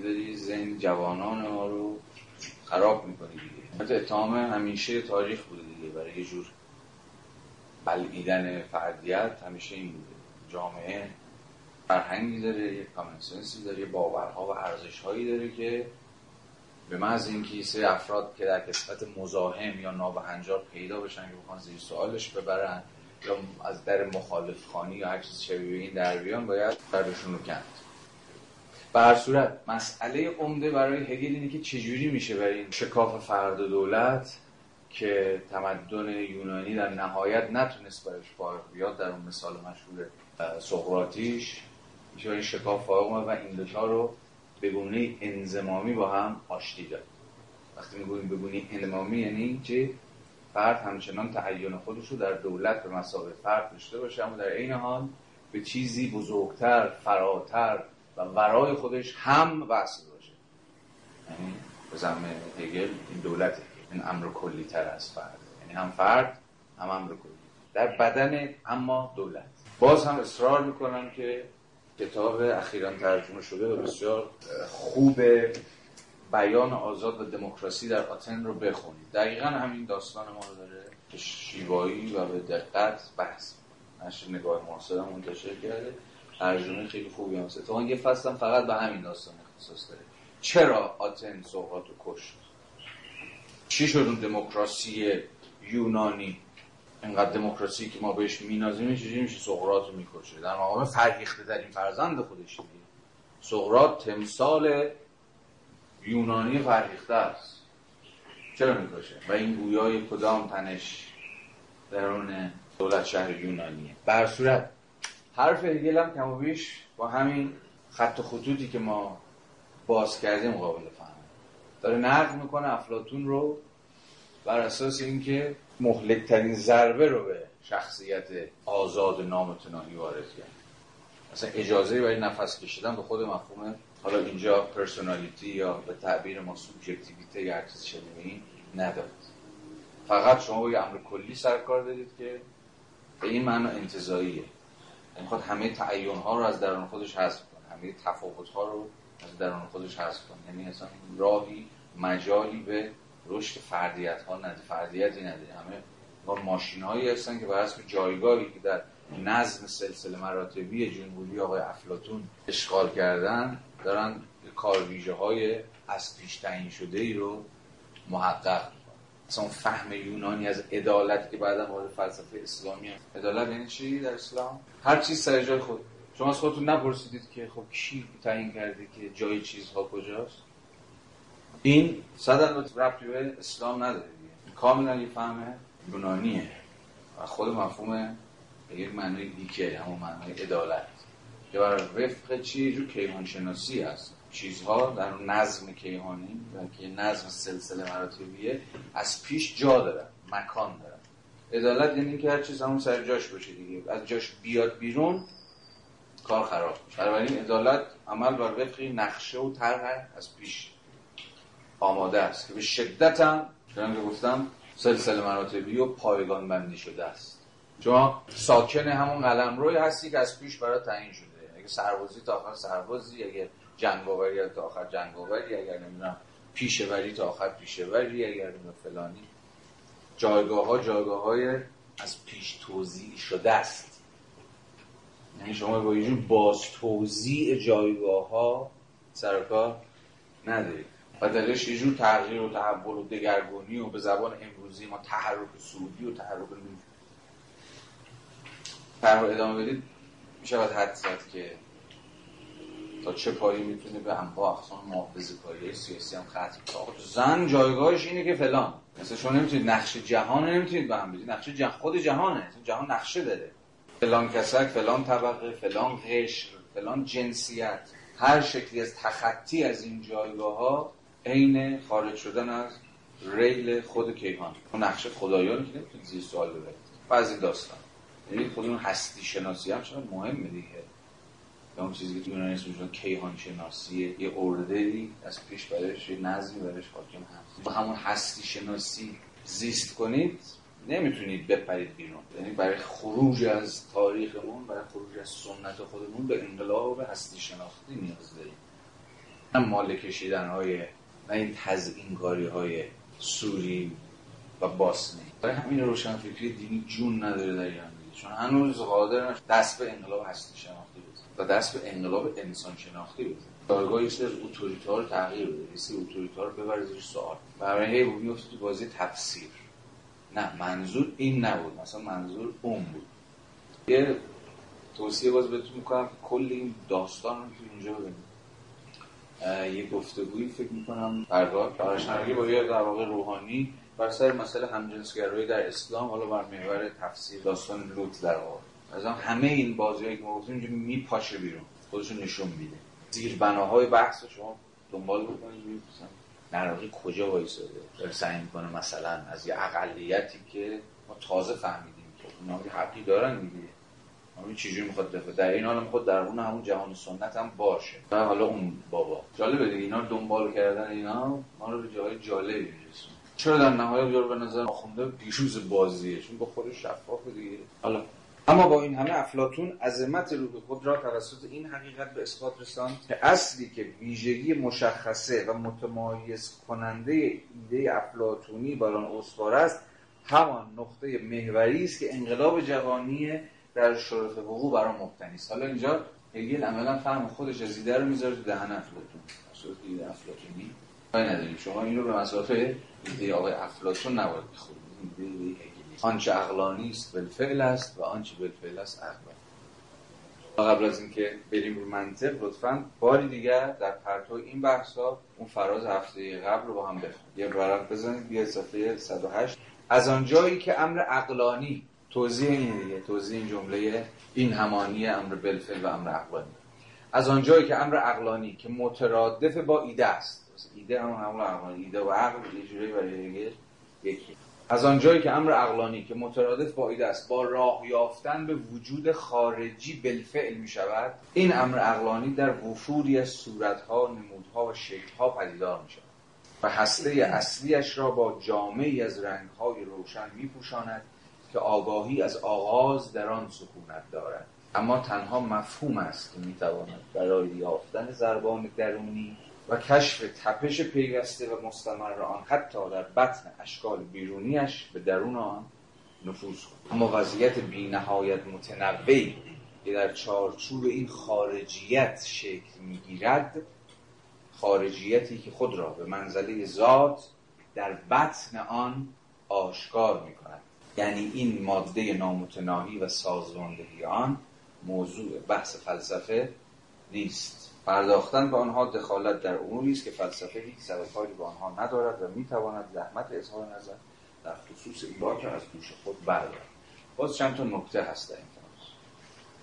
داری زن جوانان ما رو خراب می‌کنی دیگه. حتی اتهام همیشه تاریخ بوده دیگه. برای یه جور بلعیدن فردیت همیشه این بوده. جامعه فرهنگی داره یه کامنسنسی داره یه باورها و ارزشهایی داره که به محض اینکه سه افراد که در قسمت مزاحم یا نابهنجار پیدا بشن که بخوان زیر سوالش ببرن یا از در مخالف خانی یا هر چیز شبیه این در بیان باید بردشون رو کند. به صورت مسئله عمده برای هگل اینه که چجوری میشه برای این شکاف فرد و دولت که تمدن یونانی در نهایت نتونست برایش فارغ بیاد در اون مثال مشهور سقراطیش. این شکاف فارغ و این دوتا رو به گونه انزمامی با هم آشتی داد. وقتی می‌گوییم به گونه انزمامی یعنی چه فرد همچنان تعین خودش رو در دولت به مسابقه فرد داشته باشه اما در این حال به چیزی بزرگتر فراتر و ورای خودش هم وصل باشه. یعنی به زمه هگل این دولته این امر کلی تر از فرد. یعنی هم فرد هم امر کلی. در بدن اما دولت. باز هم اصرار می‌کنم که کتاب اخیرا ترجمه شده و بسیار خوب بیان آزاد و دموکراسی در آتن رو بخونید. دقیقا همین داستان ما رو داره که شیوایی و به دقت بحث نشر نگاه معاصر هم منتشر کرده. ترجمه خیلی خوبی هم تو یه فصل فقط به همین داستان اختصاص داره. چرا آتن سقراط رو کشت؟ چی شد اون دموکراسی یونانی؟ اینقدر دموکراسی که ما بهش مینازیم چجوری میشه سقراط رو می‌کشه. در مقام فرهیخته در این فرزند خودش دیگه. سقراط تمثال یونانی فرهیخته است. چرا می‌کشه؟ و این گویای کدام تنش درون دولت شهر یونانیه؟ بر صورت. حرف هگل هم کم بیش با همین خط خطوطی که ما باز کردیم قابل فهم داره نقد می‌کنه افلاتون رو بر اساس اینکه مهلکترین ضربه رو به شخصیت آزاد نامتناهی وارد کرد. مثلا اجازه برای نفس کشیدن به خود مفهوم حالا اینجا پرسونالیتی یا به تعبیر ما سوبژکتیویته یا چیز شبیه این ندارد فقط شما با امر کلی سرکار دارید که به این معنا انتظاییه می‌خواد همه تعیون ها رو از درون خودش حذف کنه همه تفاوت ها رو از درون خودش حذف کنه. یعنی اصلا راهی مجالی به رشد فردیت ها نداره فردیتی نداره همه ما ماشین هایی هستن که بر حسب جایگاهی که در نظم سلسله مراتبی جمهوری آقای افلاتون اشغال کردن دارن کارویژه های از پیش تعیین شده ای رو محقق اصلا فهم یونانی از عدالت که بعدا وارد فلسفه اسلامی هم. عدالت یعنی چی در اسلام؟ هر چیز سر جای خود. شما از خودتون نپرسیدید که خب کی تعیین کرده که جای چیزها کجاست؟ این صد ربطی به اسلام نداره دیگه. کاملا یه فهم یونانیه. و خود مفهوم به یک معنی دیگه همون معنی عدالت. که بر وفق چی؟ جو کیهان شناسی هست. چیزها در نظم کیهانی که نظم سلسله مراتبیه از پیش جا دارن مکان دارن. عدالت یعنی که هر چیز همون سر جاش باشه دیگه. از جاش بیاد بیرون کار خراب میشه. بنابراین عدالت عمل بر وفق نقشه و طرح از پیش. آماده است. که به شدت هم که گفتم سلسله مراتبی و پایگان بندی شده است. شما ساکن همون قلم روی هستی که از پیش برای تعیین شده. اگه سربازی تا آخر سربازی اگه جنگاوری تا آخر جنگاوری اگر نمی‌دونم پیشوری تا آخر پیشوری اگر فلانی. جایگاه ها جایگاه های از پیش توضیح شده است. یعنی شما با یه باز توضیح جایگاه ها سرکار ندارید. و درش یه جور تغییر و تحول و دگرگونی و به زبان امروزی ما تحرک سعودی و تحرک طرح ادامه بدید میشه باید حد زد که تا چه پایی می‌تونه به انواع اقسام محافظه کاری سیاسی هم ختم کنه. زن جایگاهش اینه که فلان. مثلا شما نمی‌تونید نقش جهان نمی‌تونید به هم بدید. نقش جهان خود جهانه. جهان نقشه داره. فلان کسک فلان طبقه فلان قشر فلان جنسیت. هر شکلی از تخطی از این جایگاه ها عین خارج شدن از ریل خود کیهان. اون نقشه خدایان که نمی‌تونید زیر سوال ببرید بعضی داستان. یعنی خود اون هستی شناسی هم چقدر مهمه دیگه؟ یا اون چیزی که یونانی اسمش کیهان شناسیه یه اوردری از پیش برش یه نظمی برش حاکم هست. با همون هستی شناسی زیست کنید نمی‌تونید بپرید بیرون. یعنی برای خروج از تاریخمون برای خروج از سنت خودمون به انقلاب هستی شناختی نیاز داریم. نه مال کشیدن های نه این تزئین های سوری و باسنی. برای همین روشنفکری دینی جون نداره در ایران چون هنوز قادر دست به انقلاب هستی شناختی بزن. و دست به انقلاب انسان شناختی بزن. جایگاه یه سری اتوریتا رو تغییر بده. یه سری اتوریتا رو ببره زیر سوال. برای هی میفته تو بازی تفسیر. نه منظور این نبود. مثلا منظور اون بود. یه توصیه باز بهتون می‌کنم کل این داستان رو تو اینجا ببینید. یه گفتگویی فکر می‌کنم پرداخت پرشنگی با یه در واقع روحانی بر سر مسئله همجنسگرایی در اسلام حالا بر محور تفسیر داستان لوط در واقع. از همه این بازیایی که ما گفتیم اینجا میپاشه بیرون خودشون نشون میده. زیر بناهای بحث شما دنبال بکنید نراقی کجا وایساده؟ داره سعی می‌کنه مثلا از یه اقلیتی که ما تازه فهمیدیم که اونا حقی دارن دیگه. همین چجوری می‌خواد دفعه در این حال می‌خواد درون همون جهان سنت هم باشه. و حالا اون بابا. جالبه دیگه اینا دنبال کردن اینا ما رو به جای جالبی میرسون چرا در نهایت بیار به نظر آخونده پیشوز بازیه؟ چون با خودش شفاف دیگه. حالا اما با این همه افلاتون عظمت روح خود را توسط این حقیقت به اثبات رساند که اصلی که ویژگی مشخصه و متمایز کننده ایده افلاتونی بر آن استوار است همان نقطه محوری است که انقلاب جوانی در شرف وقوع برای مبتنی است. حالا اینجا هگل عملا فهم خودش از ایده رو می‌ذاره تو دهن افلاتون صورت ایده افلاتونی نداریم. شما این رو به مسافه ایده آقای افلاتون نباید بخورید آنچه عقلانی است بالفعل است و آنچه بالفعل است عقلانی قبل از اینکه بریم رو منطق لطفا باری دیگر در پرتو این بحثا اون فراز هفته قبل رو با هم بخونیم. یه ورق بزنید بیا صفحه 108 از آنجایی که امر عقلانی توضیح این دیگه توضیح این جمله این همانی امر بالفعل و امر عقلانی. از آنجایی که امر عقلانی که مترادف با ایده است. ایده هم همون عقلانی ایده و عقل یه جوری برای یکی. از آنجایی که امر عقلانی که مترادف با ایده است با راه یافتن به وجود خارجی بالفعل می شود این امر عقلانی در وفوری از صورتها نمودها و شکلها پدیدار می شود و هسته اصلیش را با جامعی از رنگهای روشن می پوشاند که آگاهی از آغاز در آن سکونت دارد. اما تنها مفهوم است که می تواند برای یافتن زربان درونی و کشف تپش پیوسته و مستمر آن حتی در بطن اشکال بیرونیش به درون آن نفوذ کنه اما وضعیت بینهایت متنوعی که در چارچوب این خارجیت شکل می‌گیرد خارجیتی که خود را به منزله ذات در بطن آن آشکار می کند یعنی این ماده نامتناهی و سازماندهی آن موضوع بحث فلسفه نیست. پرداختن به آنها دخالت در اموری است که فلسفه هیچ سرکاری به آنها ندارد و می‌تواند زحمت اظهار نظر در خصوص این که از دوش خود بردارد باز چند تا نکته هست در این تماس.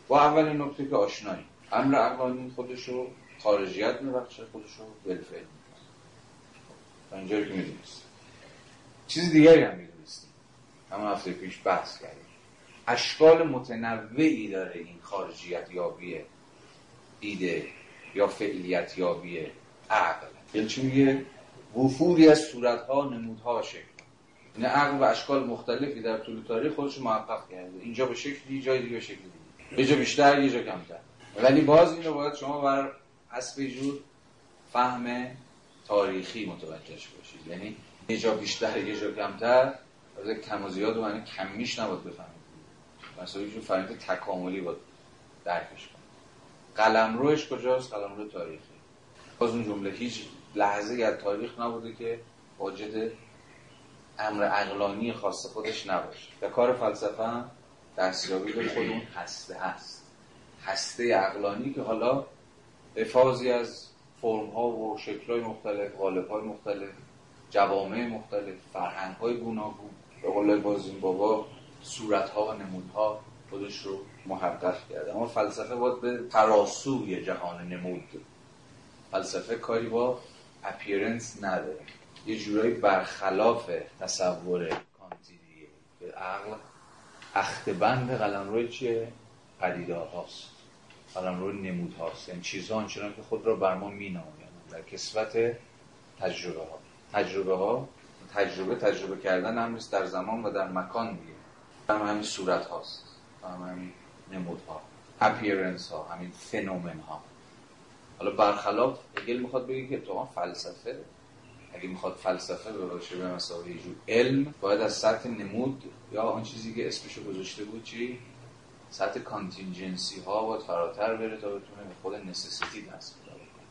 با اولین نکته که آشنایی امر عقلانی خودش رو خارجیت میبخشه خودش رو بالفعل می‌کنه اینجایی که می‌دونست چیز دیگری هم همون هفته پیش بحث کردیم. اشکال متنوعی داره این خارجیت یابی ایده یا فعلیت یابی عقل. یعنی میگه؟ وفوری از صورتها نمودها شکل. این عقل و اشکال مختلفی در طول تاریخ خودش محقق کرده. اینجا به شکلی جای دیگه به شکلی دیگه یه جا بیشتر یه جا کمتر. ولی باز اینو باید شما بر حسب جور فهم تاریخی متوجه باشید. یعنی یه جا بیشتر یه جا کمتر. از کم و زیاد معنی کمیش نباید بفهمید. یه فهمید تکاملی باید درکش کنید قلم روش کجاست؟ قلم رو تاریخی. باز اون جمله هیچ لحظه از تاریخ نبوده که واجد امر عقلانی خاص خودش نباشه. و کار فلسفه هم دستیابی به خود اون هسته هست. هسته عقلانی که حالا افاظی از فرم ها و شکل های مختلف غالب های مختلف جوامع مختلف فرهنگ های گوناگون به قول بازین بابا صورت ها و نمود ها خودش رو محقق کرده. اما فلسفه باید به تراسوی جهان نمود. فلسفه کاری با اپیرنس نداره. یه جورایی برخلاف تصور کانتی دیگه که عقل اختبند قلم روی چیه؟ پدیده هاست قلم روی نمود هاست یعنی چیزها آنچنان که خود را بر ما می در کسوت تجربه ها تجربه ها تجربه تجربه کردن هم در زمان و در مکان دیگه. هم همین صورت هاست. هم همین نمود ها اپیرنس ها همین فنومن ها. حالا برخلاف هگل می‌خواد بگه که تو فلسفه. اگه می‌خواد فلسفه باشه به مثابه جو علم باید از سطح نمود یا آن چیزی که اسمشو گذاشته بود چی؟ سطح contingency ها باید فراتر بره تا بتونه به خود necessity دست پیدا کنه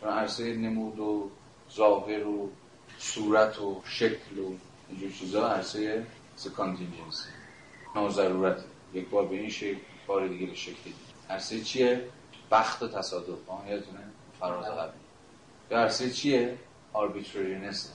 چون عرصه نمود و ظاهر و صورت و شکل و اینجور چیزا عرصه contingency ناضرورت یک بار به این شکل بار دیگه به شکل دیگه. عرصه چیه؟ بخت و تصادف. آن یادتونه؟ فراز قبلی. یا عرصه چیه؟ arbitrariness.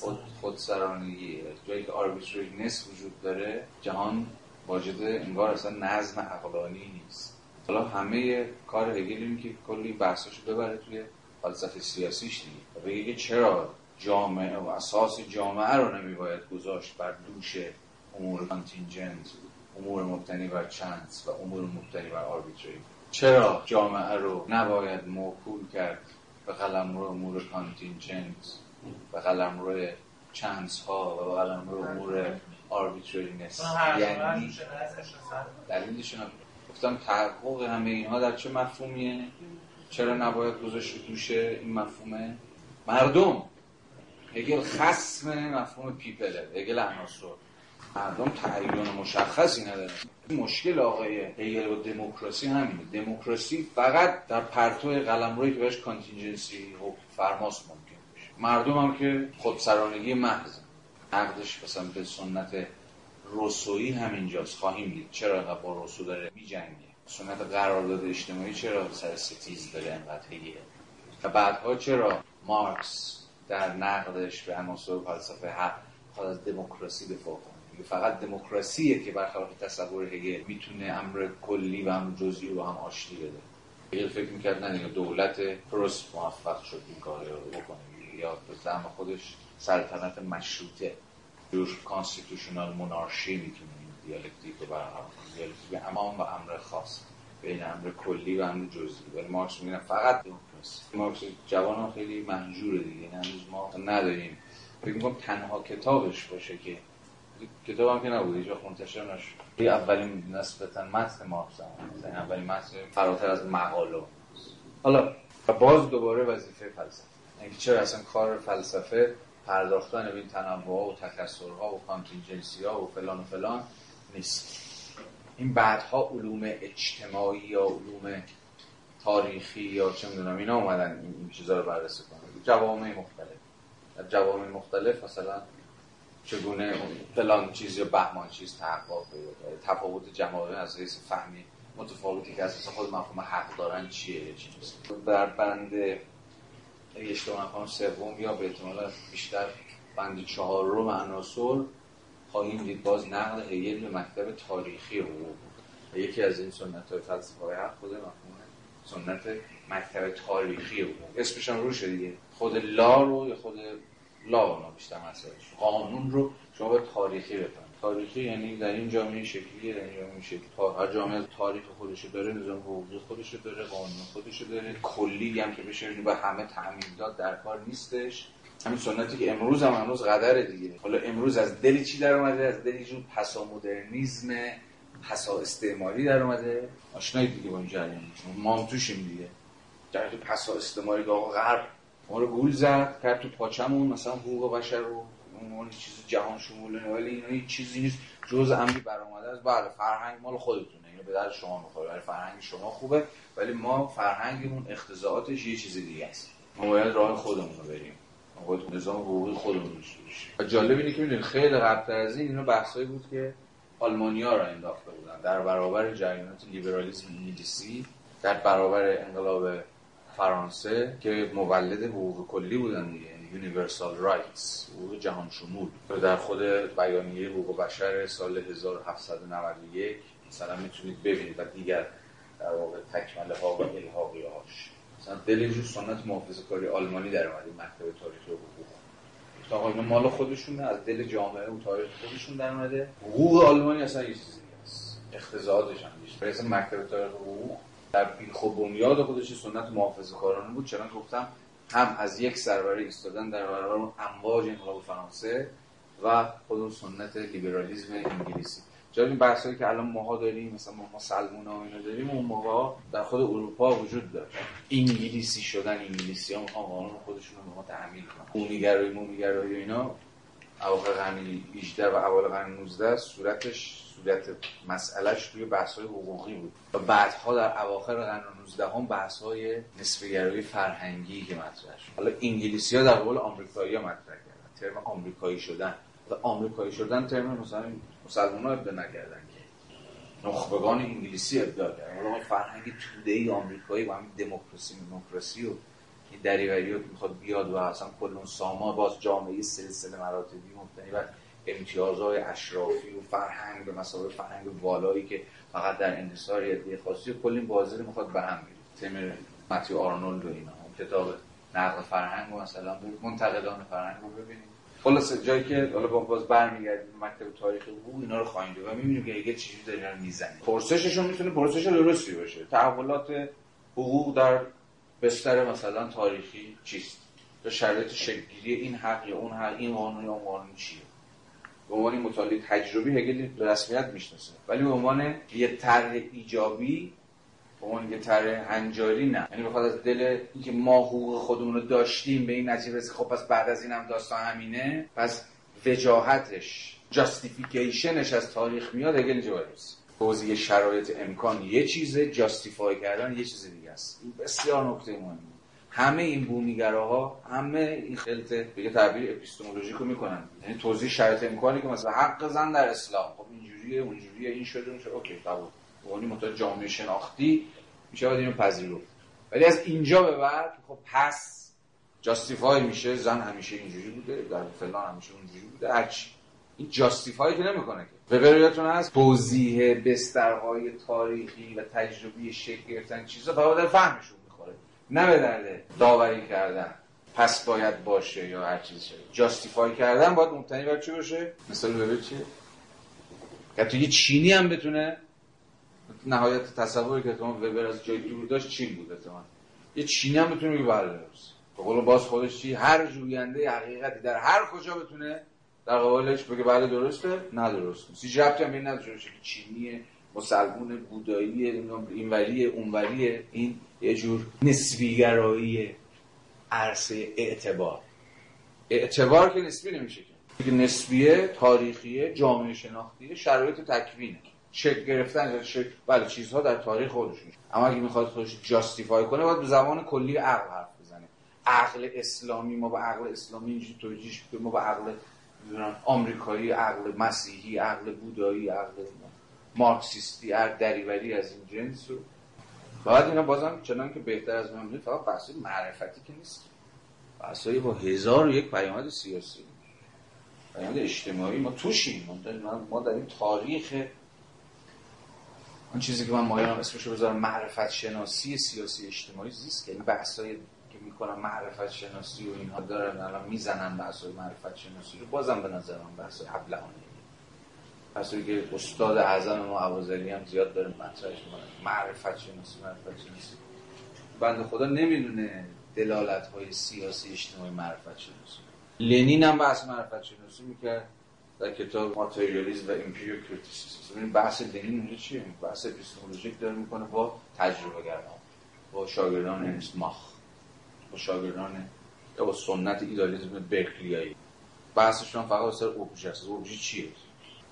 خود خودسرانگی جایی که arbitrariness وجود داره جهان واجد انگار اصلا نظم عقلانی نیست. حالا همه کار هگل که کلی بحثاشو ببره توی فلسفه سیاسیش دیگه. و بگه که چرا جامعه و اساس جامعه رو نمیباید گذاشت بر دوش امور contingent امور مبتنی بر chance و امور مبتنی بر arbitrary چرا جامعه رو نباید موکول کرد به قلمرو امور contingent به قلمرو chance ها و به قلمرو امور arbitrariness یعنی دلیلشون گفتم تحقق همه اینها در چه مفهومیه؟ چرا نباید گذاشت دوش این مفهومه؟ مردم! هگل خسم مفهوم people ه. هگل عناصر مردم تعین مشخصی نداره مشکل آقای هگل و دموکراسی همینه. دموکراسی فقط در پرتو قلمرویی که بهش contingency حکمفرماس ممکن بشه. مردم هم که خودسرانگی محض. نقدش مثلا به سنت روسویی همینجاست. خواهیم دید. چرا اینقدر با روسو داره میجنگه؟ سنت قرارداد اجتماعی چرا سر ستیز داره انقدر هگل و بعدها چرا مارکس در نقدش به عناصر فلسفه حق خواهد از دموکراسی دفاع کنه فقط دموکراسیه که برخلاف تصور هگل می‌تونه امر کلی و امر جزئی رو هم آشتی بده. هگل فکر می‌کرد نه دولت پروس موفق شد این کار رو بکنه. یا به زعم خودش سلطنت مشروطه. جور constitutional monarchy می‌تونه این دیالکتیک رو برقرار کنه. دیالکتیک امر عام و امر خاص. بین امر کلی و امر جزئی. ولی مارکس میگه فقط دموکراسی مارکس جوان هم خیلی منجوره دیگه یعنی هنوز ما نداریم. فکر می‌کنم تنها کتابش باشه که کتاب هم که نبود هیچ وقت منتشر نشد. اولین نسبتا متن مارکس هم اولین متن فراتر از مقاله. حالا باز دوباره وظیفه فلسفه. اینکه چرا اصلا کار فلسفه پرداختن به این تنوع و تکسرها و کانتینجنسی ها و فلان و فلان نیست. این بعدها علوم اجتماعی یا علوم تاریخی یا چه می‌دونم اینا اومدن این, چیزا رو بررسی کنن. جوامع مختلف. در جوامع مختلف مثلا چگونه فلان چیز یا بهمان چیز تحقق پیدا تفاوت جماعه از حیث فهمی متفاوتی که اساس خود مفهوم حق دارن چیه چی در بند اشتباه نکنم سوم یا به احتمال بیشتر بند چهارم عناصر خواهیم دید باز نقل هیل به مکتب تاریخی حقوق. یکی از این سنت های فلسفه های حق خود مفهوم سنت مکتب تاریخی حقوق اسمش هم روشه دیگه. خود لا رو یا خود لا اونا بیشتر مسئلهش قانون رو شما باید تاریخی بفهمید. تاریخی یعنی در این جامعه شکلیه در این جامعه شکلی هر جامعه تاریخ خودشو داره نظام حقوقی خودشو داره قانون خودشو داره. کلی هم که بشه به همه تعمیم داد در کار نیستش. همین سنتی که امروز هم هنوز قدره دیگه. حالا امروز از دلی چی در اومده؟ از دلی جون پسا مدرنیسم پسا استعماری در اومده. آشنایی دیگه با این جریان. ما هم توشیم دیگه. در تو پسا استعماری که آقا غرب. ما رو گول زد کرد تو پاچمون مثلا حقوق بشر رو اون چیز جهان شموله ولی اینا هیچ چیزی نیست. جز امری برآمده است. بله فرهنگ مال خودتونه. اینو به در شما می‌خوره. ولی فرهنگ شما خوبه ولی ما فرهنگمون اختزاعاتش یه چیز دیگه است. ما باید راه خودمون رو بریم. ما باید نظام حقوقی خودمون رو جالب اینه که می‌دونید خیلی قبل از این اینا بحثایی بود که آلمانیا را انداخته بودن. در برابر جریانات لیبرالیسم انگلیسی در برابر انقلاب فرانسه که مولد حقوق کلی بودن دیگه universal rights حقوق جهان شمول. در خود بیانیه حقوق بشر سال 1791 مثلا می‌تونید ببینید و دیگر در واقع تکمله ها و الحاقی هاش مثلا دل سنت محافظه کاری آلمانی در اومده مکتب تاریخ حقوق آقا اینا مال خودشونه از دل جامعه و تاریخ خودشون در اومده. حقوق آلمانی اصلا یه چیزی است هم بیشتر مکتب تاریخ حقوق. در بیخ و بنیاد خودش سنت محافظه کارانه بود. چرا گفتم هم از یک سربری ایستادن در برابر امواج انقلاب فرانسه و خود سنت لیبرالیسم انگلیسی. جای این بحثایی که الان ماها داریم مثلا ما سلمون ها اینا داریم اون موقع در خود اروپا وجود داره. انگلیسی شدن انگلیسی ها می‌خوان قانون خودشون رو به ما تحمیل کنن. قومیگرایی مومیگرایی اینا اواخر قرن 18 و اول قرن 19 صورتش صورت مسئلهش توی بحث های حقوقی بود. و بعدها در اواخر قرن 19 هم بحث های نسبگرایی فرهنگی که مطرح شد. حالا انگلیسی ها در قبال آمریکایی ها مطرح کردن ترم آمریکایی شدن. آمریکایی شدن ترم مثلا مسلمان ها ابدا نکردن که. نخبگان انگلیسی ابدا کردن. حالا فرهنگ توده ای آمریکایی با همین دموکراسی دموکراسی و این دریوری که می‌خواد بیاد و اصلا کل اون ساما باز جامعه سلسله مراتبی مبتنی بر امتیازهای اشرافی و فرهنگ به مسابقه فرهنگ والایی که فقط در انحصار یه خاصی. کل بازی می‌خواد به هم بگیره تم متیو آرنولد و اینا. هم کتاب نقل فرهنگ و مثلا منتقدان فرهنگ رو ببینید خلاص جایی که حالا باز برمیگردیم مکتب تاریخ حقوق اینا رو خواهیم و می‌بینیم که دیگه چیزی داره می‌زنه پرسششون می‌تونه پرسش درستی باشه. تحولات حقوق در بستر مثلا تاریخی چیست؟ یا شرایط شکلگیری این حق یا اون حق این قانون یا اون قانون چیه؟ به عنوان مطالعه تجربی هگل رسمیت می‌شناسه. ولی به عنوان یه طرح ایجابی به عنوان یه هنجاری نه. یعنی بخواد از دل اینکه ما حقوق خودمون رو داشتیم به این نتیجه رسید خب پس بعد از این هم داستان همینه. پس وجاهتش جاستیفیکیشنش از تاریخ میاد هگل اینجا توضیح شرایط امکان یه چیزه justify کردن یه چیز دیگه است. این بسیار نکته مهمه همه این بومیگراها همه این خلط به تعبیر اپیستمولوژیک رو می‌کنن. یعنی توضیح شرایط امکانی که مثلا حق زن در اسلام. خب اینجوریه اونجوریه این شده اون شده. okay قبول. یعنی متوجه جامعه شناختی میشه باید اینو پذیرفت. ولی از اینجا به بعد خب پس justify میشه زن همیشه اینجوری بوده در فلان همیشه اونجوری بوده هرچی. این جاستیفای که نمی‌کنه که. وبر یادتون هست توضیح بسترهای تاریخی و تجربی شکل گرفتن چیزا فقط در فهمشون می‌خوره. نه به درده داوری کردن. پس باید باشه یا هر چیزی شده. جاستیفای کردن باید مبتنی بر چی باشه؟ مثال وبر چیه؟ که تو یه چینی هم بتونه نهایت تصوری که تو وبر از جای دور داشت چین بود اتمام یه چینی هم بتونه بگه بله درست. به قول باز خودش چی؟ هر جوینده حقیقتی در هر کجا بتونه در قبالش بگه بله درسته؟ نه درسته سی ربطی هم نداره که چینی مسلمون بودایی اینوریه اونوریه. این یه جور نسبیگرایی عرصه اعتبار. اعتبار که نسبی نمیشه که. نسبیه تاریخیه جامعه شناختیه شرایط تکوینه. شکل گرفتن شکل بله چیزها در تاریخ خودش میشه اما اگه می‌خواد خودش جاستیفای کنه باید به زمان کلی عقل حرف بزنه. عقل اسلامی ما با عقل اسلامی اینجوری توجیهش ما با عقل آمریکایی عقل مسیحی عقل بودایی عقل مارکسیستی هر دریوری از این جنس رو. باید اینا بازم چنان که بهتر از من فقط بحث معرفتی که نیست. بحثایی با هزار و یک پیامد سیاسی. پیامد اجتماعی ما توشیم. ما در این تاریخ آن چیزی که من مایلم اسمش رو بذارم معرفت شناسی سیاسی اجتماعی زیست که این بحثای که می‌کنن معرفت شناسی و اینها دارن الان می‌زنن بحثای معرفت شناسی رو. بازم به نظر من بحثای ابلهانه بحثایی که استاد اعظم ما عوازلی هم زیاد داره مطرحش معرفت شناسی معرفت شناسی بنده خدا نمی‌دونه دلالت های سیاسی اجتماعی معرفت شناسی لنین هم بحث معرفت شناسی می‌کرد. در کتاب ماتریالیسم و امپیریو کریتیسیسم. این بحث لنین اونجا چیه؟ بحث اپیستمولوژیک داره می‌کنه با تجربه گران با شاگردان ماخ با شاگردان یا با سنت ایدالیسم برکلیایی. بحثشون فقط سر اوبژه است. اوبژه چیه؟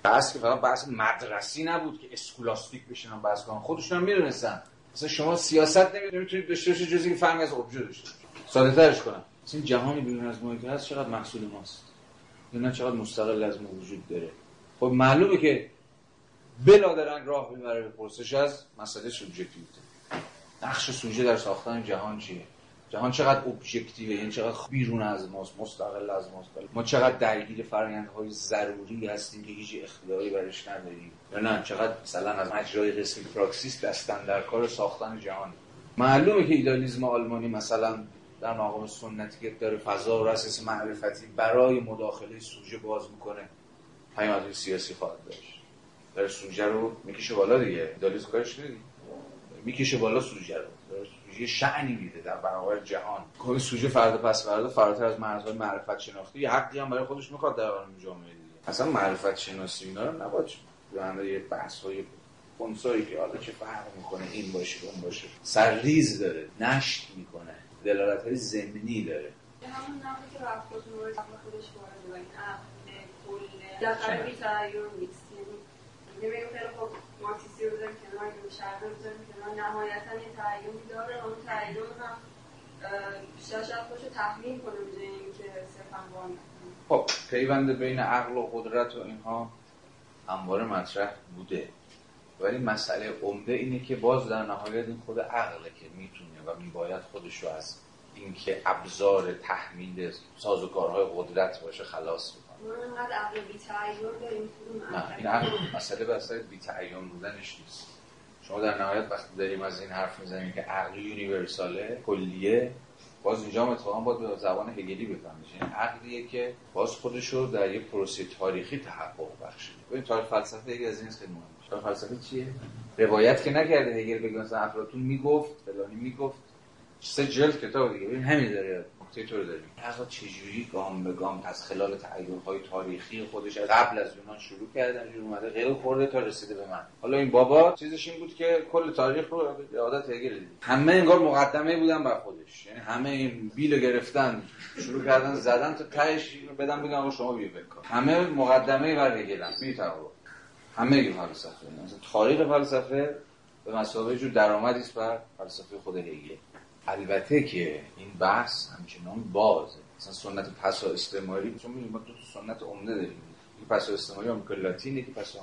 بحث که فقط بحث مدرسی نبود که اسکولاستیک بشن بحث کنن. خودشون هم می‌دونستن. مثلا شما سیاست نمی‌تونید داشته باشید جز این فهمی از اوبژه داشته ساده ترش کنم. این جهانی بیرون از ما که هست چقدر محصول ماست. نه چقدر مستقل از ما وجود داره. خب معلومه که بلا درنگ راه می‌بره به پرسش از مسئله سوبژکتیویته نقش سوژه در ساختن جهان چیه؟ جهان چقدر ابجکتیوه یعنی چقدر بیرون از ماست مستقل از ماست؟ ما چقدر درگیر فرآیندهای ضروری هستیم که هیچ اختیاری برش نداریم؟ یا نه چقدر مثلا از مجرای قسمی پراکسیس دستن در کار ساختن جهان؟ معلومه که ایدالیسم آلمانی مثلا در مقام سنتی که داره فضا و اساس معرفتی برای مداخله سوژه باز می‌کنه پیامدهای سیاسی خواهد داشت. داره سوژه رو می‌کشه بالا دیگه. ایدالیسم کارش می‌کشه بالا سوژه رو. یه شعنی میده در برابر جهان. کل سوژه فردا پس فردا فراتر از مرزهای معرفت شناختی یه حقی هم برای خودش می‌خواد در قانون جامعه دیگه. اصلا معرفت شناسی اینا رو نباید به یه بحث های کنسایی که حالا چه فرق می‌کنه این باشه اون باشه. سرریز داره نشت می‌کنه. دلالت های زمینی داره. همون نقلی که خودش وارد و این عقل در یعنی خیلی خب مارکسیستی رو بذاریم کنار شرق رو بذاریم کنار. نهایتا یه داره. اون تعیین هم بیشتر شاید خودش رو تحمیل کنه اینکه صرفا وام خب پیوند بین عقل و قدرت و اینها همواره مطرح بوده. ولی مسئله عمده اینه که باز در نهایت این خود عقله که می‌تونه و میباید خودش رو از اینکه ابزار تحمیل سازوکارهای قدرت باشه خلاص بکنه. عقل نه این عقل مسئله بسته بی تعیین بودنش نیست. شما در نهایت وقتی داریم از این حرف می‌زنیم که عقل یونیورساله کلیه باز اینجا هم اتفاقا باید به زبان هگلی بفهمید. یعنی عقلیه که باز خودش رو در یک پروسه تاریخی تحقق بخشید. ببین تاریخ فلسفه یکی از این خیلی مهمه. فلسفه چیه؟ روایت که نکرده هگل بگه مثلا افلاطون می‌گفت فلانی می‌گفت. سه جلد کتاب دیگه. ببین همین داره نکته تو داریم حقا چجوری گام به گام از خلال های تاریخی خودش قبل از یونان شروع کردن جور اومده غیر خورده تا رسیده به من. حالا این بابا چیزش این بود که کل تاریخ رو به عادت هگل دید. همه انگار مقدمه بودن بر خودش. یعنی همه این بیل گرفتن شروع کردن زدن تا تهش بدن بگم شما بیا بکن همه مقدمه بر هگلن می‌تونه همه فلسفه مثلا تاریخ فلسفه به مسابقه جور درآمدی است بر فلسفه خود هگل البته که این بحث همچنان بازه مثلا سنت پسا استعماری چون ما دو سنت عمده داریم این پسا استعماری آمریکا لاتینه که پسا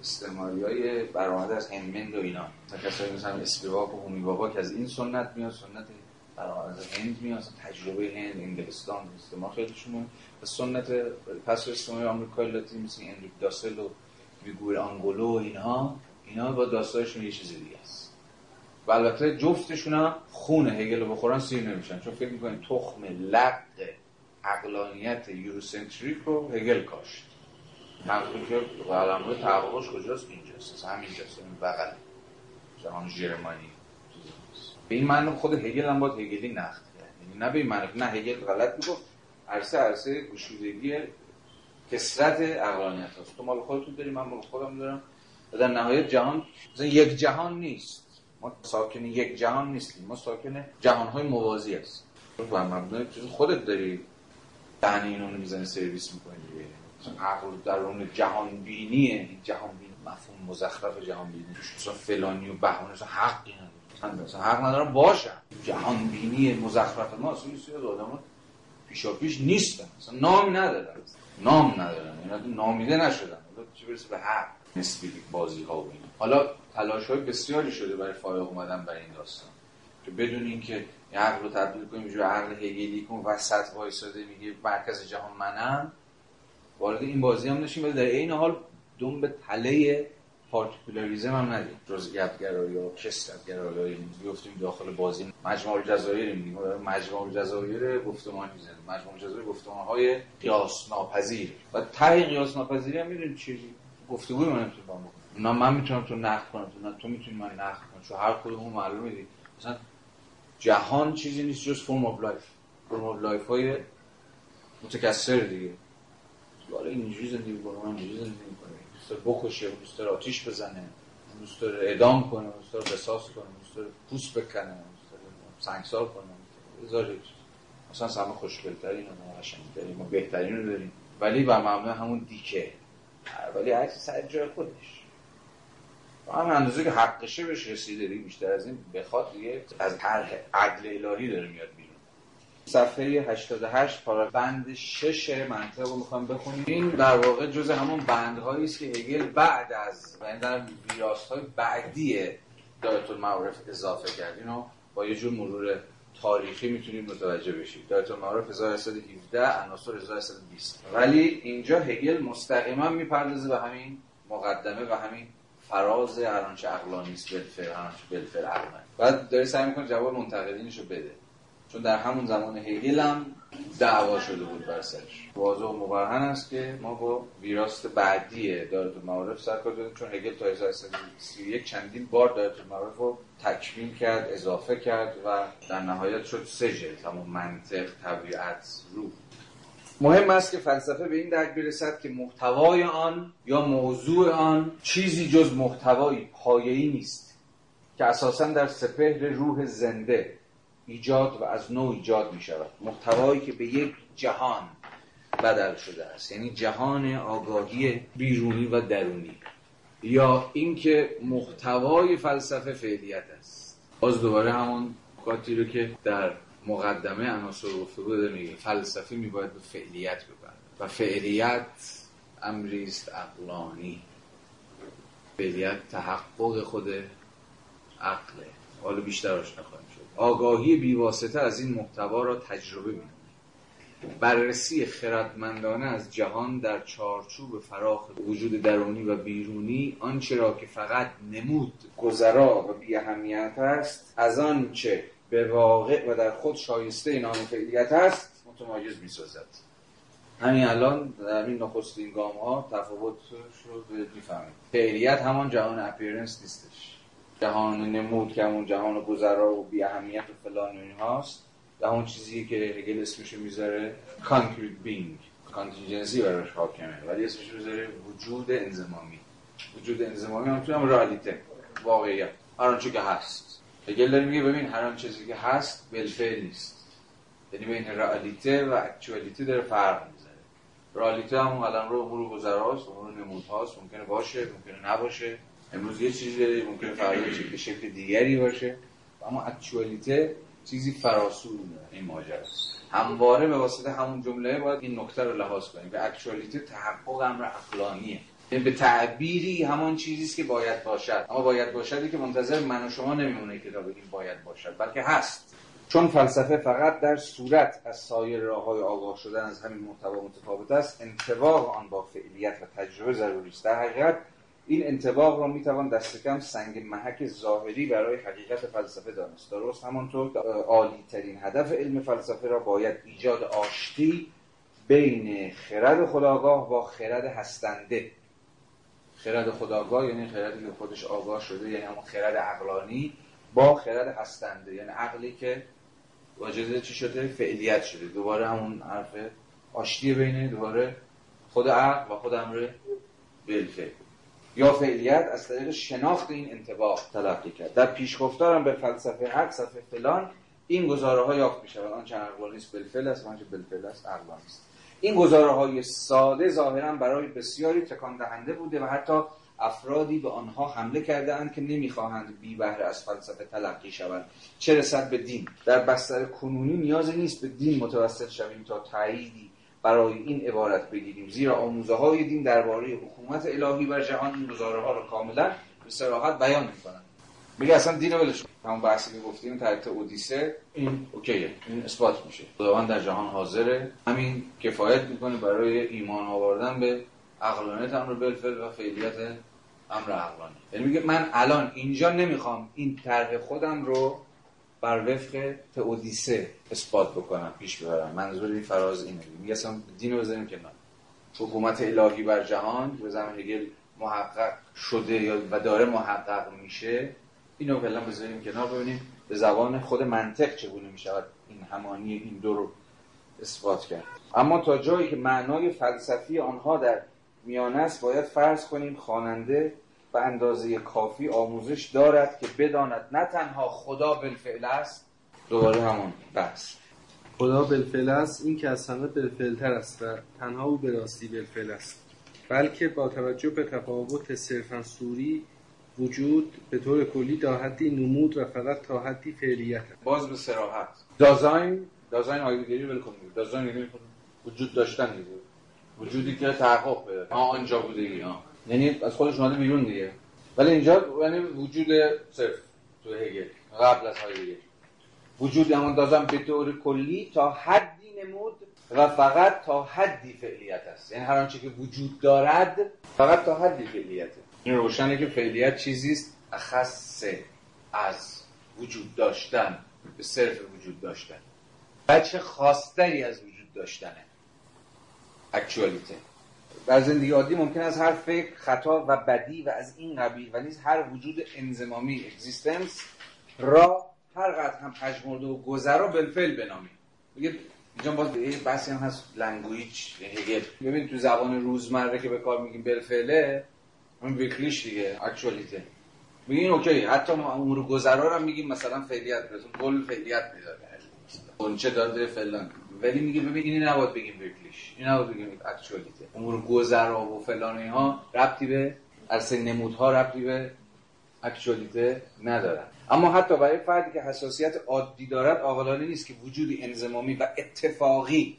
استعماری های برآمده از هنمند و اینا مثلا کسایی مثلا اسپیواک و هومی بابا که از این سنت میاد سنت برآمده از هند میاد تجربه هند انگلستان استعمار خیلیشون و سنت پسا استعماری آمریکای لاتین مثل انریک داسل و میگور آنگولو و اینها اینا با داستانشون یه چیز دیگه است. و البته جفتشون هم خون هگل رو بخورن سیر نمیشن. چون فکر می‌کنیم تخم لق عقلانیت یوروسنتریک رو هگل کاشت. تحقیق که قلمرو تحقیقش کجاست؟ اینجاست. همینجاست. این بغل. جهان ژرمانی به این معنی خود هگل هم باید هگلی کرد. یعنی نه به این معنی نه هگل غلط می‌گفت عرصه عرصه گشودگی کسرت عقلانیت هست. تو مال خودتون داری من مال خودم دارم. و در نهایت جهان یک جهان نیست. ما ساکن یک جهان نیستیم. ما ساکن جهانهای موازی هستیم. و مبنای چیز خودت داری. دهن اینو می‌زنه سرویس می‌کنه دیگه عقل درون جهان بینیه جهان بینی مفهوم مزخرف جهان بینی مثلا فلانی و بهانه مثلا حقی نداره. مثلا حق ندارم باشم جهان بینی مزخرف ما سری از آدم پیشا پیش نیستن. مثلا نام ندارن نام ندارن یعنی نامیده نشدن. حالا چه برسه به حق؟ نسبی بازی ها و این حالا تلاش های بسیاری شده برای فایق اومدن برای این داستان. که بدون اینکه عقل رو تبدیل کنیم جو عقل هگلی کن وسط وایساده میگه مرکز جهان منم وارد این بازی هم نشیم. ولی در این حال دوم به تله پارتیکولاریزم هم ندیم. جزئیاتگرایی یا کسرتگرایی بیفتیم داخل بازی مجموع الجزایر میگیم. مجموع الجزایر گفتمان می‌زنیم. مجموع الجزایر گفتمان های قیاس ناپذیر و ته قیاس ناپذیری هم می‌دونید چیزی گفتگوی من نمی‌تونم بکنم نه من می‌تونم تو نقد کنم. تو نه تو می‌تونی من نقد کنم. چون هر کدوم معلومه دیگه. مثلا جهان چیزی نیست جز form of life form of life های متکثر دیگه. حالا اینجوری زندگی من اینجوری زندگی دوست داره بکشه دوست داره آتیش بزنه دوست داره اعدام کنه دوست داره قصاص کنه دوست داره پوست بکنه دوست داره سنگسار کنه. هزار مثلا همه خوشگلترین و قشنگترین و بهترین رو داریم. ولی بر مبنای همون دیکه. ولی هر سر جای خودش. هم اندازه که حقشه بهش رسیده دیگه بیشتر از این بخواد دیگه از هر عدل الهی داره میاد. صفحه 88 پارا بند 6 منطق رو می‌خوام بخونیم. این در واقع جز همون بندهایی است که هگل بعد از این در ویراست های بعدی دایت المعارف اضافه کرد. اینو با یه جور مرور تاریخی می‌تونیم متوجه بشیم. دایت المعارف 1117 عناصر 1120 ولی اینجا هگل مستقیما می‌پردازه به همین مقدمه و همین فراز هر آنچه عقلانی است بالفعل هر آنچه بالفعل عقلانی. بعد داره سعی می‌کنه جواب منتقدینش رو بده. چون در همون زمان هگل هم دعوا شده بود بر سرش. واضح و مبرهن است که ما با ویراست بعدی دارت المعارف سر کار داریم چون هگل تا 1331 چندین بار دارت المعارف رو تکمیل کرد اضافه کرد و در نهایت شد سه جلد همون منطق طبیعت روح. مهم است که فلسفه به این درک برسد که محتوای آن یا موضوع آن چیزی جز محتوایی پایه‌ای نیست که اساسا در سپهر روح زنده ایجاد و از نوع ایجاد می شود محتوایی که به یک جهان بدل شده است. یعنی جهان آگاهی بیرونی و درونی. یا اینکه محتوای فلسفه فعلیت است. باز دوباره همون کاتی رو که در مقدمه عناصر گفتگو داده میگه. فلسفه میباید به فعلیت ببرد. و فعلیت امری است عقلانی. فعلیت تحقق خود عقله. حالا بیشتر آشنا شد آگاهی بیواسطه از این محتوا را تجربه می بررسی خردمندانه از جهان در چارچوب فراخ وجود درونی و بیرونی آنچه را که فقط نمود گذرا و بی اهمیت است از آنچه به واقع و در خود شایسته نام فعلیت است متمایز می سازد همین الان در این نخستین گام ها تفاوت رو می‌فهمید فعلیت همان جهان appearance نیستش. جهان نمود که همون جهان گذرا و بی اهمیت و فلان و این هاست و همون چیزی که هگل اسمشو می‌ذاره concrete being. contingency براش حاکمه. ولی اسمش می‌ذاره وجود انضمامی. وجود انضمامی هم توی هم رئالیته. واقعیت. هر آنچه که هست. هگل داره میگه ببین هر آن چیزی که هست بالفعل نیست. یعنی بین رئالیته و اکچوالیته داره فرق می‌ذاره. رئالیته همون قلم رو امور گذراست امور نمودهاست. ممکنه باشه ممکنه نباشه. امروز یه چیزی داره ممکنه فردا به شکل دیگری باشه. اما اکچوالیته چیزی فراسو این ماجرا. همواره به واسطه همون جمله باید این نکته رو لحاظ کنیم. به اکچوالیته تحقق امر عقلانیه. یعنی به تعبیری همان چیزی است که باید باشد. اما باید باشدی که منتظر من و شما نمیمونه که تا بگیم باید باشد بلکه هست. چون فلسفه فقط در صورت از سایر راههای آگاه شدن از همین محتوا متفاوت است انطباق آن با فعلیت و تجربه ضروری است. در حقیقت این انطباق را می‌توان دست کم سنگ محک ظاهری برای حقیقت فلسفه دانست. درست همانطور عالی ترین هدف علم فلسفه را باید ایجاد آشتی بین خرد خداگاه با خرد هستنده. خرد خداگاه یعنی خردی که خودش آگاه شده یعنی همون خرد عقلانی با خرد هستنده. یعنی عقلی که واجد چی شده؟ فعلیت شده. دوباره همون حرف آشتی بینه دوباره خود عقل و خود امر بالفعل یا فعلیت از طریق شناخت این انتباه تلقی کرد. در پیشگفتارم به فلسفه حق صفحه فلان این گزاره ها یافت می شود آنچه عقلانی است بالفعل است آنچه بالفعل است عقلانی است این گزاره های ساده ظاهرا برای بسیاری تکان دهنده بوده و حتی افرادی به آنها حمله کرده اند که نمی‌خواهند بی بهره از فلسفه تلقی شوند. چه رسد به دین؟ در بستر کنونی نیازی نیست به دین متوسط شویم تا تاییدی برای این عبارت بگیریم. زیرا آموزه های دین درباره حکومت الهی بر جهان این گزاره ها را کاملا به صراحت بیان می‌کنند. میگه اصلا دین ولش همون بحثی که گفتیم تحت اودیسه. این اوکیه. این اثبات میشه. خداوند در جهان حاضره. همین کفایت می‌کنه برای ایمان آوردن به عقلانیت امر بالفعل و فعلیت امر عقلانی. یعنی میگه من الان اینجا نمی‌خوام این طرح خودم رو بر وفق تئودیسه اثبات بکنم پیش ببرم منظور این فراز اینه. میگه اصلا دین رو بزنیم کنار. حکومت الهی بر جهان به زمان هگل محقق شده یا و داره محقق میشه اینو فعلا بذاریم کنار ببینیم به زبان خود منطق چگونه می‌شود این همانی این دو رو اثبات کرد. اما تا جایی که معنای فلسفی آنها در میانه است باید فرض کنیم خواننده به اندازه کافی آموزش دارد که بداند نه تنها خدا بالفعل است دوباره همون بحث. خدا بالفعل است این که از همه بالفعلتر است و تنها او به راستی بالفعل است. بلکه با توجه به تفاوت صرفا سوری وجود به طور کلی تا حدی نمود و فقط تا حدی فعلیت است. باز به سراحت دازاین دازاین آیدگری ول کنید دازاین یعنی وجود داشتن دیگه. وجودی که تحقق. آه آنجا بودگی ها یعنی از خودش اومده بیرون دیگه. ولی اینجا یعنی وجود صرف تو هگل قبل از هایدگر وجود همون دازم به طور کلی تا حدی نمود و فقط تا حدی فعلیت است. یعنی هر آنچه که وجود دارد فقط تا حدی فعلیته این روشنه که فعلیت چیزی است اخص از وجود داشتن به صرف وجود داشتن. بچه خاصتری از وجود داشتنه؟ اکچوالیته در زندگی عادی ممکن است هر فکر خطا و بدی و از این قبیل و نیز هر وجود انزمامی اگزیستنس را هر قدر هم پژمرده و گذرا بالفعل بنامیم. میگه اینجا باز یه بحثی هم هست language ببین تو زبان روزمره که به کار میگیم بالفعله اون wirklich دیگه actuality میگه این okay حتی ما امور گذرا رو میگیم مثلا فعلیت برسون گل فعلیت میداره اونچه داده فلان. ولی میگه ببین اینی نباید بگیم wirklich این نباید بگیم actuality امور گذرا و فلان اینها ربطی به عرصه نمودها ربطی به اکچوالیته ندارن. اما حتی برای فردی که حساسیت عادی دارد عاقلانه نیست که وجودی انضمامی و اتفاقی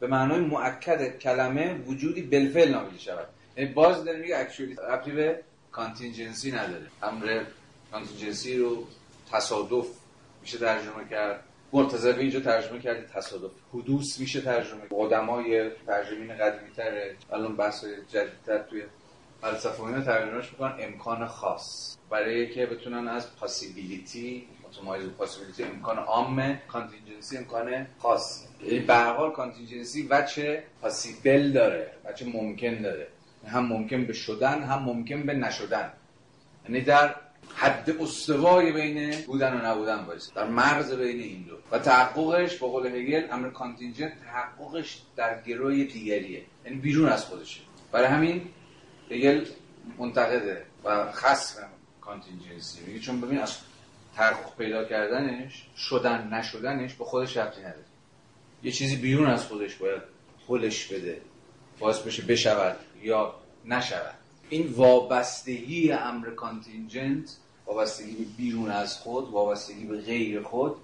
به معنای مؤکد کلمه وجودی بالفعل نامیده شود. یعنی باز داره میگه اکچوالیته ربطی به کانتینجنسی نداره. امر کانتینجنسی رو تصادف میشه ترجمه کرد. مرتضوی اینجا ترجمه کرده تصادف. حدوث میشه ترجمه. آدمای ترجمین قدیمی تره الان بحث جدیدتر توی فلسفه اینا ترجمهش می‌کنن. امکان خاص. برای که بتونن از possibility متمایز possibility امکان عام contingency امکان خاص. یعنی به هر حال contingency وجه possible داره وجه ممکن داره. هم ممکن به شدن هم ممکن به نشدن. یعنی در حد استوای بین بودن و نبودن باشه در مرز بین این دو. و تحققش به قول هگل امر contingent تحققش در گروی دیگریه. یعنی بیرون از خودشه. برای همین هگل منتقده و خصم contingency. میگه چون ببین از تحقق پیدا کردنش شدن نشدنش به خودش ربطی نداره. یه چیزی بیرون از خودش باید خودش بده. باعث بشه بشود یا نشود. این وابستگی امر contingent وابستگی به بیرون از خود وابستگی به غیر خود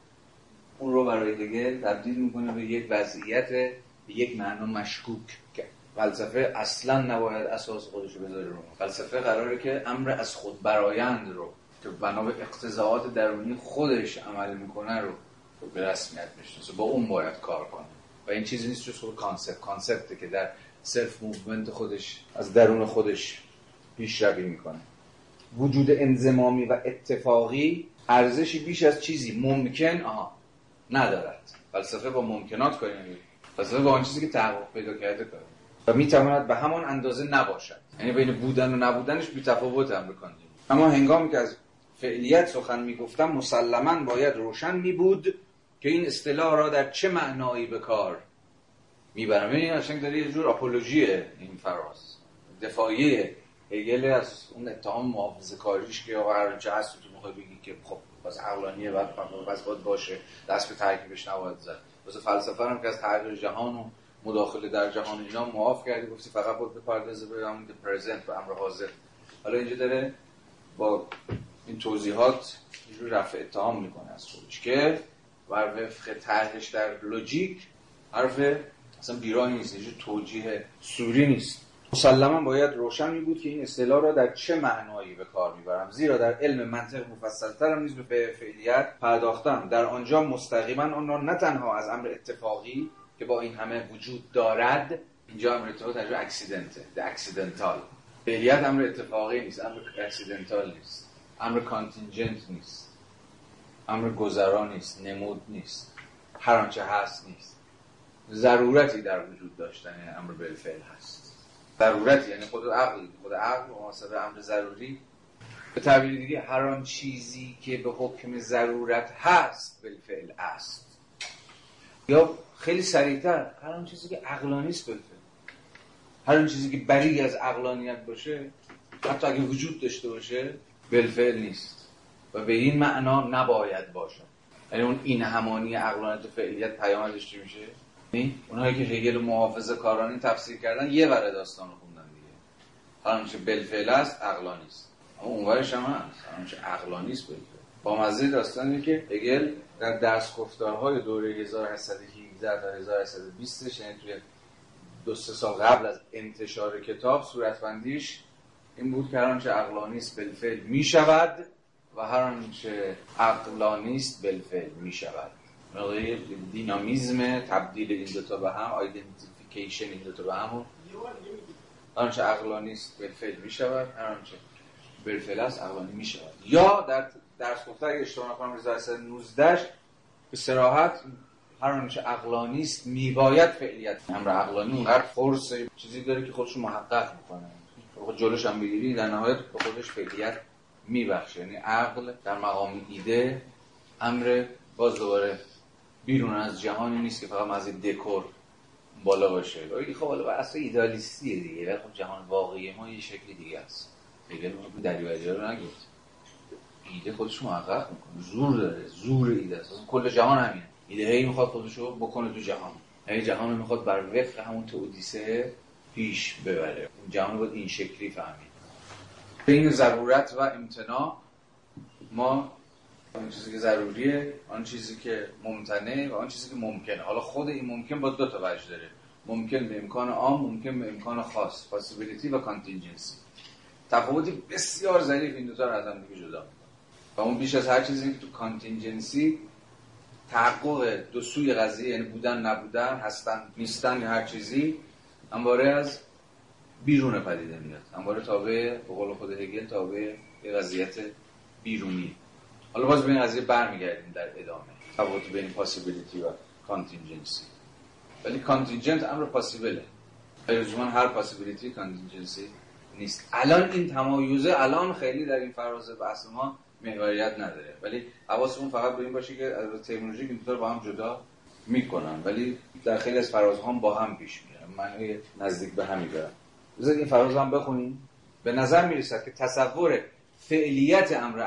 اون رو برای هگل تبدیل می‌کنه به یک وضعیت به یک معنا مشکوک که فلسفه اصلا نباید اساس خودش بذاره رو فلسفه قراره که امر از خود برآیند رو که بنا به اقتضائات درونی خودش عمل می‌کنه رو به رسمیت بشناسه. با اون باید کار کنه. و این چیزی نیست جز concept. concept ه که در self movement خودش از درون خودش پیشروی می‌کنه. وجود انضمامی و اتفاقی ارزشی بیش از چیزی ممکن آها ندارد. فلسفه با ممکنات کاری فلسفه با آن چیزی که تحقق پیدا کرده کار و می‌تواند به همان اندازه نباشد. یعنی بین بودن و نبودنش بی تفاوت هم اما هنگامی که از فعلیت سخن می‌گفتم مسلما باید روشن می بود که این اصطلاح را در چه معنایی به کار می‌برم. این قشنگ داره یه جور آپولوژیه این فراز. دفاعیه هگل از اون اتهام محافظه کاریش که آقا هر چه هست تو می‌خوای بگی که خب باز عقلانیه بعد بس باید باشه دست به ترکیبش نباید زد. واسه فلسفه هم که از تغییر جهان و مداخله در جهان اینا معاف کردی گفتی فقط باید بپردازه به همون پرزنت به امر حاضر. حالا اینجا داره با این توضیحات یه رفع اتهام می‌کنه از خودش که بر وفق طرحش در لوجیک حرف اصلا بیراه نیست یه توجیه سوری نیست. مسلما باید روشن می بود که این اصطلاح را در چه معنایی به کار می‌برم. زیرا در علم منطق مفصلتر هم نیز به فعلیت پرداختم. در آنجا مستقیما آن را نه تنها از امر اتفاقی که با این همه وجود دارد اینجا امر اتفاقی ترجمه accident ه accidental فعلیت امر اتفاقی نیست امر accidental نیست. امر contingent نیست. امر گذرا نیست نمود نیست. هر آنچه هست نیست. ضرورتی در وجود داشتن امر بالفعل هست. ضرورتی یعنی خود عقل خود عقل و امر ضروری. به تعبیر دیگه هر آن چیزی که به حکم ضرورت هست بالفعل است. یا خیلی سریعتر هر آن چیزی که عقلانی است بالفعل. هر آن چیزی که بری از عقلانیت باشه حتی اگه وجود داشته باشه بالفعل نیست. و به این معنا نباید باشه یعنی اون این همانی عقلانیت و فعلیت پیامدش چی میشه؟ اونهایی که هگل محافظ کارانی تفسیر کردن یه وره داستان رو خوندن دیگه. حالا آنچه بالفعل است عقلانی است. اما اونورش هم هست. آنچه عقلانی است بالفعل با مزه داستانی که هگل در درس گفتارهای دوره 1817 تا 1820 یعنی توی دو سه سال قبل از انتشار کتاب صورتبندیش این بود که آنچه عقلانی است می شود و هر آنچه عقلانی است می شود مقداری دینامیزم تبدیل این دوتا به هم آیدنتیفیکیشن این دوتا به هم آنچه عقلانی است بالفعل می شود هر آنچه بالفعل است عقلانی می شود یا در درس گفته اگه اشتباه نکنم 19 به صراحت هر آنچه عقلانی است میباید فعلیت امر عقلانی اونقدر فرس چیزی داره که خودش محقق می‌کنه جلوش هم بگیری در نهایت به خودش فعلیت میبخشه. یعنی عقل در مقام ایده امر باز دوباره بیرون از جهانی نیست که فقط از دکور بالا باشه. خب حالا اصلا ایدالیستیه دیگه. ولی خب جهان واقعی ما یه شکلی دیگه است. دیگه ما دریوری رو نگید ایده خودش محقق می‌کنه. زور داره. زور ایده است. کل جهان همین ایده هی می‌خواد خودش رو بکنه تو جهان. هی جهان رو می‌خواد بر وفق همون تودیسه پیش ببره. اون جهان باید این شکلی فهمید. این ضرورت و امتناع ما آن چیزی که ضروریه آن چیزی که ممتنه و آن چیزی که ممکنه. حالا خود این ممکن با دو تا وجه داره. ممکن به امکان عام ممکن به امکان خاص پاسیبیلیتی و کانتینجنسی تفاوتی بسیار ظریف این دو تا رو از هم دیگه جدا و اون بیش از هر چیزی که تو contingency تحقق دو سوی قضیه یعنی بودن نبودن هستن نیستن هر چیزی انباره از بیرون پدیده میاد. انباره تابع به قول خود هگل تابع وضعیت بیرونی. حالا باز به این قضیه برمیگردیم در ادامه. تفاوت بین possibility و contingency ولی contingent امر possible ه لزوما هر پاسیبیلیتی کانتینجنسی نیست. الان این تمایزه الان خیلی در این فراز بحث ما محوریت نداره. ولی حواسمون فقط به این باشه که از ترمینولوژی این با هم جدا می‌کنن. ولی در خیلی از فرازها هم با هم پیش میرن. معنی نزدیک به همی دارن بذارید این فراز هم بخونیم. به نظر می‌رسد که تصور فعلیت امر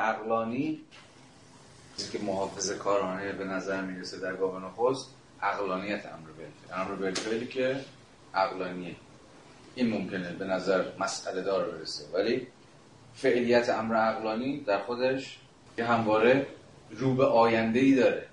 عقلانی که محافظه کارانه به نظر می‌رسه در گام نخست عقلانیت امر بالفعل امر بالفعلی که عقلانیه. این ممکنه به نظر مسئله دار برسه. ولی فعلیت امر عقلانی در خودش که همواره رو به آینده ای داره.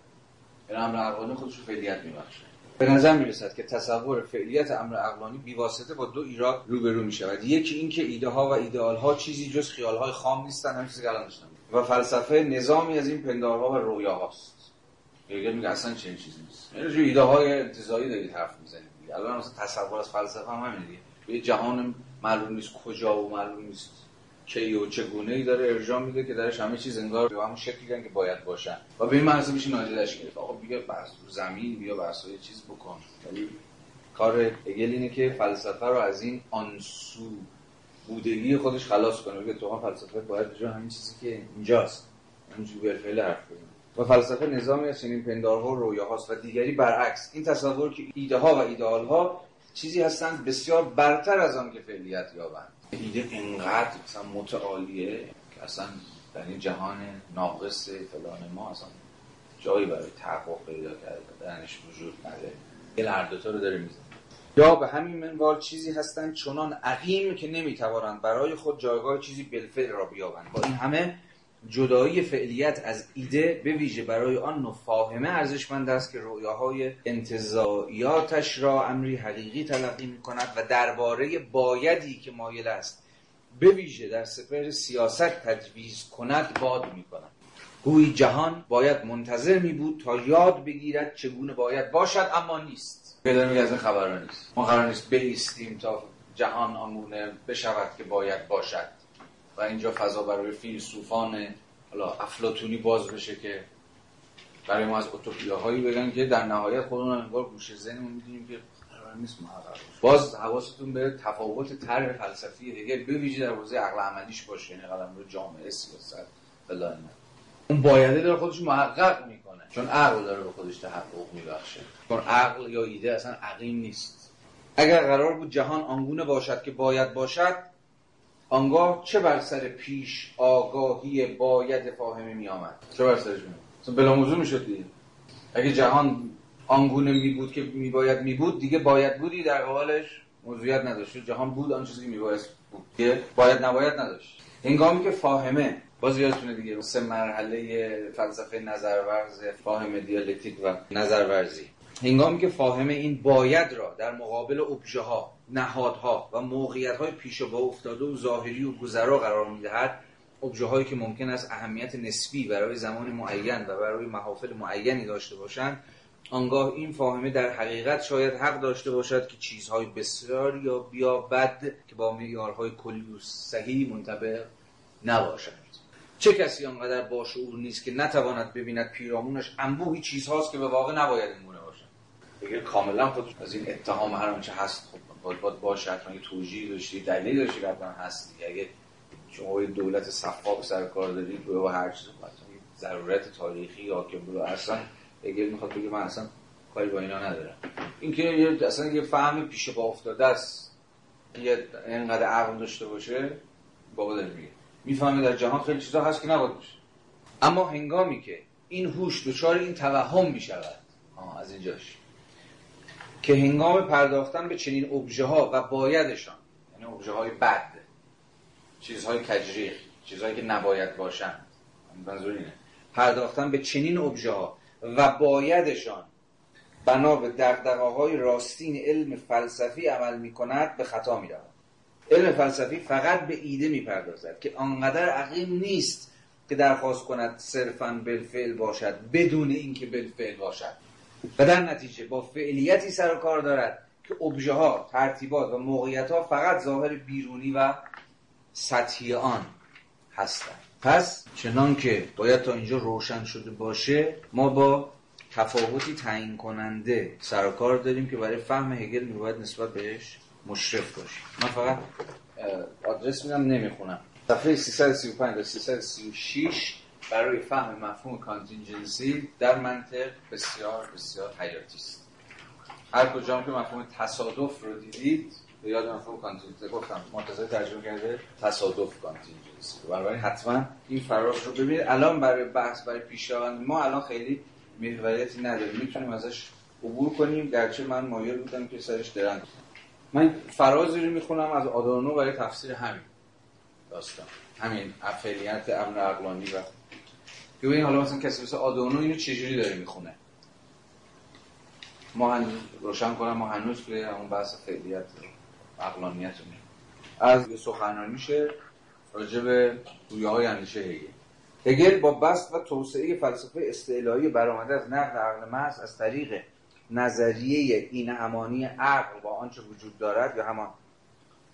این امر عقلانی خودش رو فعلیت میبخشه. به نظر می‌رسد که تصور فعلیت امر عقلانی بیواسطه با دو ایراد روبرو می شود یکی اینکه ایده ها و ایدئال ها چیزی جز خیال های خام نیستن همین چیزی که الان داشتم و فلسفه نظامی از این پندارها و رویاهاست. دیگه میگه اصلا چه چیزی نیست. یعنی ایده های انتزاعی دارید حرف می‌زنید الان مثلا تصور از فلسفه هم همین دیگه. یه جهان معلوم نیست کجا و معلوم نیست کی و چگونه ای داره ارجاع میده که درش همه چیز انگار به همون شکلی که باید باشن. و به این مرزه میشه نادیدش گرفت. آقا بیا بحث زمین بیا بحث چیز بکن. ولی کار اگل اینه که فلسفه رو از این آنسو بودگی خودش خلاص کنه. بگه تو فلسفه باید جا همین چیزی که اینجاست. همینجوری بالفعل حرف بزنه. و فلسفه نظامی از چنین پندارها و رویاهاست و دیگری برعکس. این تصور که ایده ها و ایدئال ها چیزی هستند بسیار برتر از آن که فعلیت یابند. ایده انقدر مثلا متعالیه که اصلا در این جهان ناقص فلان ما اصلا جایی برای تحقق پیدا کرده درنش وجود نداره. این هر دوتا رو داره میزن یا به همین منوال چیزی هستند چنان عقیم که نمی‌توانند برای خود جایگاه چیزی بالفعل را بیابند. با این همه جدایی فعلیت از ایده به ویژه برای آن نوع فاهمه ارزشمند است که رؤیاهای انتظایاتش را امری حقیقی تلقی می کند و درباره بایدی که مایل است به ویژه در سپر سیاست تجویز کند باد می کند گویی جهان باید منتظر می بود تا یاد بگیرد چگونه باید باشد اما نیست. پیدا میگه از این نیست. ما قرار نیست بیستیم تا جهان آنگونه بشود که باید باشد. و اینجا فضا برای فیلسوفان حالا افلاتونی باز بشه که برای ما از هایی بگن که در نهایت خودمون انگار گوشه ذهنمون می‌دونیم که قرار نیست باز حواستون به تفاوت طرح فلسفی به ویژه در حوزه عقل عملیش باشه یعنی قلم رو جامعه سیاست فلان. اون بایده داره خودش محقق می‌کنه چون عقل داره به خودش تحقق میبخشه. چون عقل یا ایده اصلا عقیم نیست. اگر قرار بود جهان آنگونه باشد که باید باشد آنگاه چه بر سر پیش آگاهی باید فاهمه می آمد چه بر سرش می بلا موضوع می شد دیگه. اگه جهان آنگونه می بود که می باید می بود دیگه باید بودی در قبالش موضوعیت نداشت. جهان بود آن چیزی که می باید بود که باید نباید نداشت. هنگامی که فاهمه باز یادتونه دیگه سه مرحله فلسفه نظرورز فاهمه دیالکتیک و نظرورزی. هنگامی که فاهمه این باید را در مقابل ابژه ها نهادها و موقعیت های پیش با افتاده و ظاهری و گذرا قرار می‌دهد ابژه هایی که ممکن است اهمیت نسبی برای زمان معین و برای محافل معینی داشته باشند آنگاه این فاهمه در حقیقت شاید حق داشته باشد که چیزهای بسیار یا بیا بد که با معیارهای کلی و صحیح منطبق نباشد. چه کسی آنقدر باشعور نیست که نتواند ببیند پیرامونش انبوهی چیزهاست که به واقع نباید اینگونه باشد؟ دیگه کاملا خود از این اتهام هر آنچه هست خب باید, باید باشه حتما یه توجیه داشتی دلیل داشتی که حتما هست اگه شما یه دولت صفا به سر کار دارید و هر چیز ضرورت تاریخی یا که برو اصلا اگه می‌خواد بگه من اصلا کاری با اینا ندارم. اینکه اصلا یه فهم پیش با افتاده است. یه اینقدر عقل داشته باشه بابا داره میگه. می‌فهمه در جهان خیلی چیزا هست که نباید باشه اما هنگامی که این هوش دچار این توهم می‌شود از اینجاش که هنگام پرداختن به چنین ابژه ها و بایدشان یعنی ابژه های بد چیزهای کجریخ چیزهایی که نباید باشند منظور اینه پرداختن به چنین ابژه ها و بایدشان بنا به دقدقه های راستین علم فلسفی عمل می کند به خطا می رود. علم فلسفی فقط به ایده می پردازد که آنقدر عقیم نیست که درخواست کند صرفا بالفعل باشد بدون اینکه بالفعل باشد. و در نتیجه با فعلیتی سر و کار دارد که ابژه ها ترتیبات و موقعیت ها فقط ظاهر بیرونی و سطحی آن هستند. پس چنان که باید تا اینجا روشن شده باشه ما با تفاوتی تعیین کننده سر و کار داریم که برای فهم هگل میباید نسبت بهش مشرف باشیم من فقط آدرس میدم نمی‌خونم. صفحه 335 تا 336 برای فهم مفهوم contingency در منطق بسیار بسیار حیاتی است. هر کجا که مفهوم تصادف رو دیدید؟ به یاد مفهوم contingency. گفتم مرتضی ترجمه کرده تصادف contingency بنابراین حتما این فراز رو ببینید. الان برای بحث برای پیش‌روند ما الان خیلی محوریتی نداریم. می‌تونیم ازش عبور کنیم. گرچه من مایل بودم که سرش درنگ من فرازی رو می‌خونم از آدانو برای تفسیر همین داستان. همین افعلیت امن عقلانی و ببین حالا مثلا کسی مثل آدونو اینو چجوری داره می‌خونه؟ ما هنوز روشن کنم ما هنوز توی اون بحث فعلیت عقلانیت از یه سخنرانی میشه راجع به رویه های اندیشه هگل. هگل با بست و توسعه فلسفه استعلایی برآمده از نقد عقل محض از طریق نظریه این همانی عقل با آنچه وجود دارد یا همان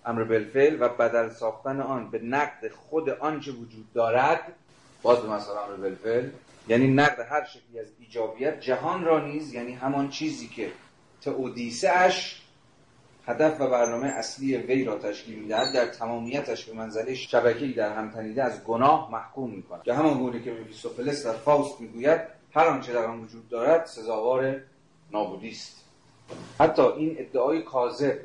امر بالفعل و بدل ساختن آن به نقد خود آنچه وجود دارد باز به مثلا امر بالفعل یعنی نقد هر شکلی از ایجابیت جهان را نیز یعنی همان چیزی که تئودیسه اش هدف و برنامه اصلی وی را تشکیل می‌دهد در تمامیتش به منزله شبکه‌ای در هم تنیده از گناه محکوم می‌کند. که همان گونه که میفیستوفلس در فاوست می‌گوید هر آنچه در آن وجود دارد سزاوار نابودی است حتی این ادعای کاذب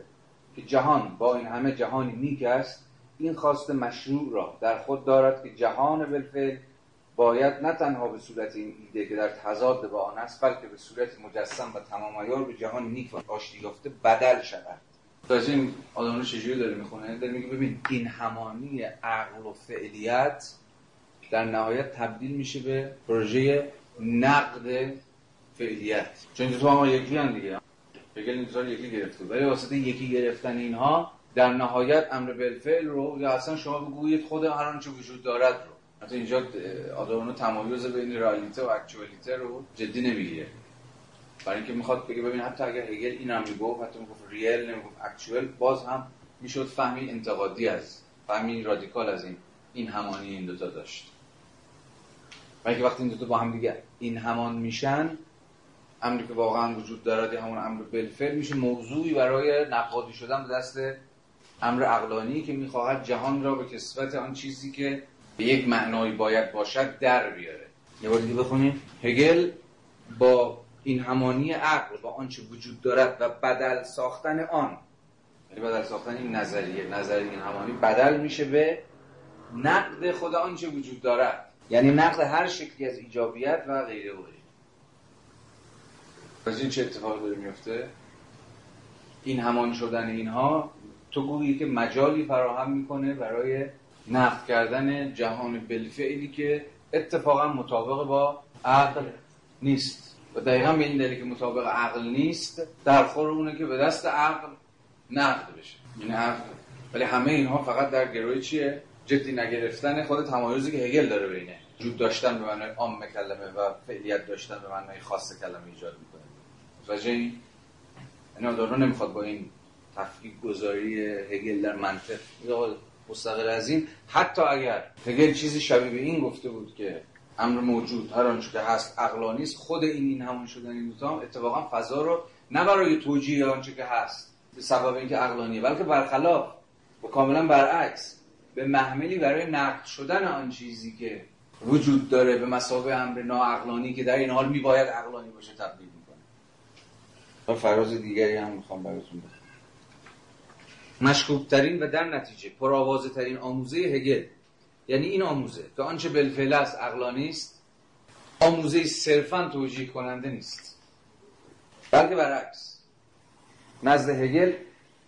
که جهان با این همه جهانی نیک است این خواست مشروع را در خود دارد که جهان بالفعل باید نه تنها به صورت این ایده که در تضاد با آن است بلکه به صورت مجسم و تمام به جهان نیک و آشتی یافته بدل شود. از این آدمانو چجوری داره می‌خونه؟ داره میگه ببین این همانی عقل و فعلیت در نهایت تبدیل میشه به پروژه نقد فعلیت. چون تو هم یکی هم دیگه. هگل این یکی گرفته ولی واسطه یکی گرفتن اینها در نهایت امر بالفعل رو یا اصلا شما بگویید خود هر آنچه وجود دارد رو. حتی اینجا آدمانو تمایز بین رئالیته و اکچوالیته رو جدی نمی‌گیره. برای اینکه می‌خواد بگه ببین حتی اگر هگل این هم می‌گفت حتی می‌گفت ریل نمی‌گفت اکچوال باز هم می‌شد فهمی انتقادی از فهمی رادیکال از این این همانی این دوتا داشت. برای که وقتی این دوتا با هم دیگه این همان میشن امری که واقعا وجود دارد یا همون امر بالفعل میشه موضوعی برای نقادی شدن به دست امر عقلانی که می‌خواهد جهان را به کسوت آن چیزی که به یک معنایی باید باشد در بیاره. یه بار دیگه بخونیم. هگل با این همانی عقل با آنچه وجود دارد و بدل ساختن آن یعنی بدل ساختن این نظریه نظریه این همانی بدل میشه به نقد خود آنچه وجود دارد. یعنی نقد هر شکلی از ایجابیت و غیره و از این چه اتفاق داره میفته؟ این همان شدن اینها تو گویی که مجالی فراهم می‌کنه برای نقد کردن جهان بالفعلی که اتفاقا مطابق با عقل نیست. و دقیقا به این دلیل که مطابق عقل نیست در خور اونه که به دست عقل نقد بشه. یعنی عقل. ولی همه اینها فقط در گروه چیه؟ جدی نگرفتن خود تمایزی که هگل داره بینه وجود داشتن به معنای عام کلمه و فعلیت داشتن به معنای خاص کلمه ایجاد می‌کنه. متوجه یعنی آدارو نمی‌خواد با این تفکیک گذاری هگل در منطق. مستقل از این. حتی اگر هگل چیزی شبیه به این گفته بود که امر موجود هر آنچه که هست عقلانی است خود این این همون شدن این دوتا اتفاقا فضا رو نه برای توجیه آنچه که هست به سبب اینکه عقلانیه بلکه برخلاف و کاملا برعکس به محملی برای نقد شدن آن چیزی که وجود داره به مسابقه امر ناعقلانی که در این حال میباید عقلانی باشه تبدیل و فراز دیگری هم می‌خوام براتون بخونم. مشکوب ترین و در نتیجه پرآوازه ترین آموزه هگل. یعنی این آموزه که آنچه بالفعل است عقلانی است آموزه صرفا توجیه کننده نیست. بلکه برعکس. نزد هگل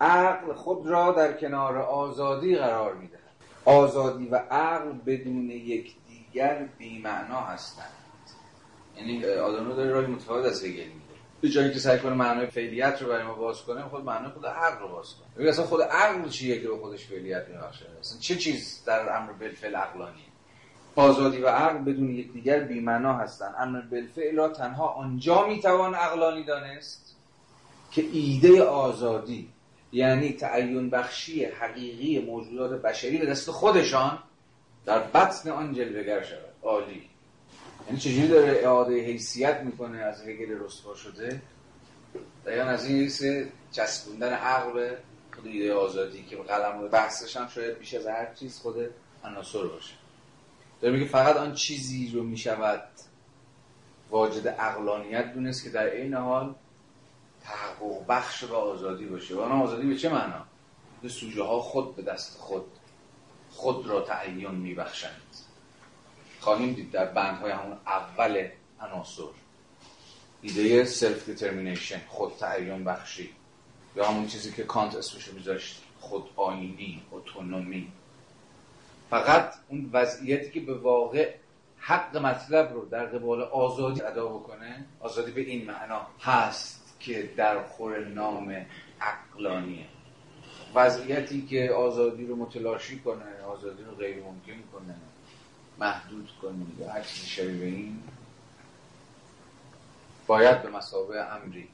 عقل خود را در کنار آزادی قرار می‌دهد. آزادی و عقل بدون یکدیگر بیمعنا هستند. یعنی آدانو داره راه متفاوت از هگل میده به جایی که سعی کنه معنای فعلیت رو برای ما باز کنه خود معنای خود عقل رو باز کنه. ببین اصلا خود عقل چیه که به خودش فعلیت میبخشه؟ اصلا چه چیز در امر بالفعل عقلانی؟ آزادی و عقل بدون یکدیگر بی‌معنا هستند امر بالفعل را تنها آنجا می‌توان عقلانی دانست که ایده آزادی یعنی تعین بخشی حقیقی موجودات بشری به دست خودشان در بطن آن جلوگر شود. عالی. یعنی چجوری داره اعاده حیثیت می‌کنه از هگل رسوا شده؟ دقیقا از این سه چسبوندن عقل به خود ایده آزادی که قلم بحثش هم شاید بیش از هر چیز خود عناصر باشه. داره میگه فقط آن چیزی رو می‌شود واجد عقلانیت دونست که در عین حال تحقق بخش به آزادی باشه. و آزادی به چه معنا؟ به سوژه ها خود به دست خود خود را تعین میبخشند. خواهیم دید در بندهای همون اول عناصر. ایده self determination خود تعین بخشی. یا همون چیزی که کانت اسمشو میذاشت خود آینی autonomy. فقط اون وضعیتی که به واقع حق مطلب رو در قبال آزادی ادا بکنه آزادی به این معنا هست که در خور نام عقلانیه. وضعیتی که آزادی رو متلاشی کنه آزادی رو غیر ممکن کنه. محدود کنیم یا هر چیزی شبیه این باید به مسابقه امری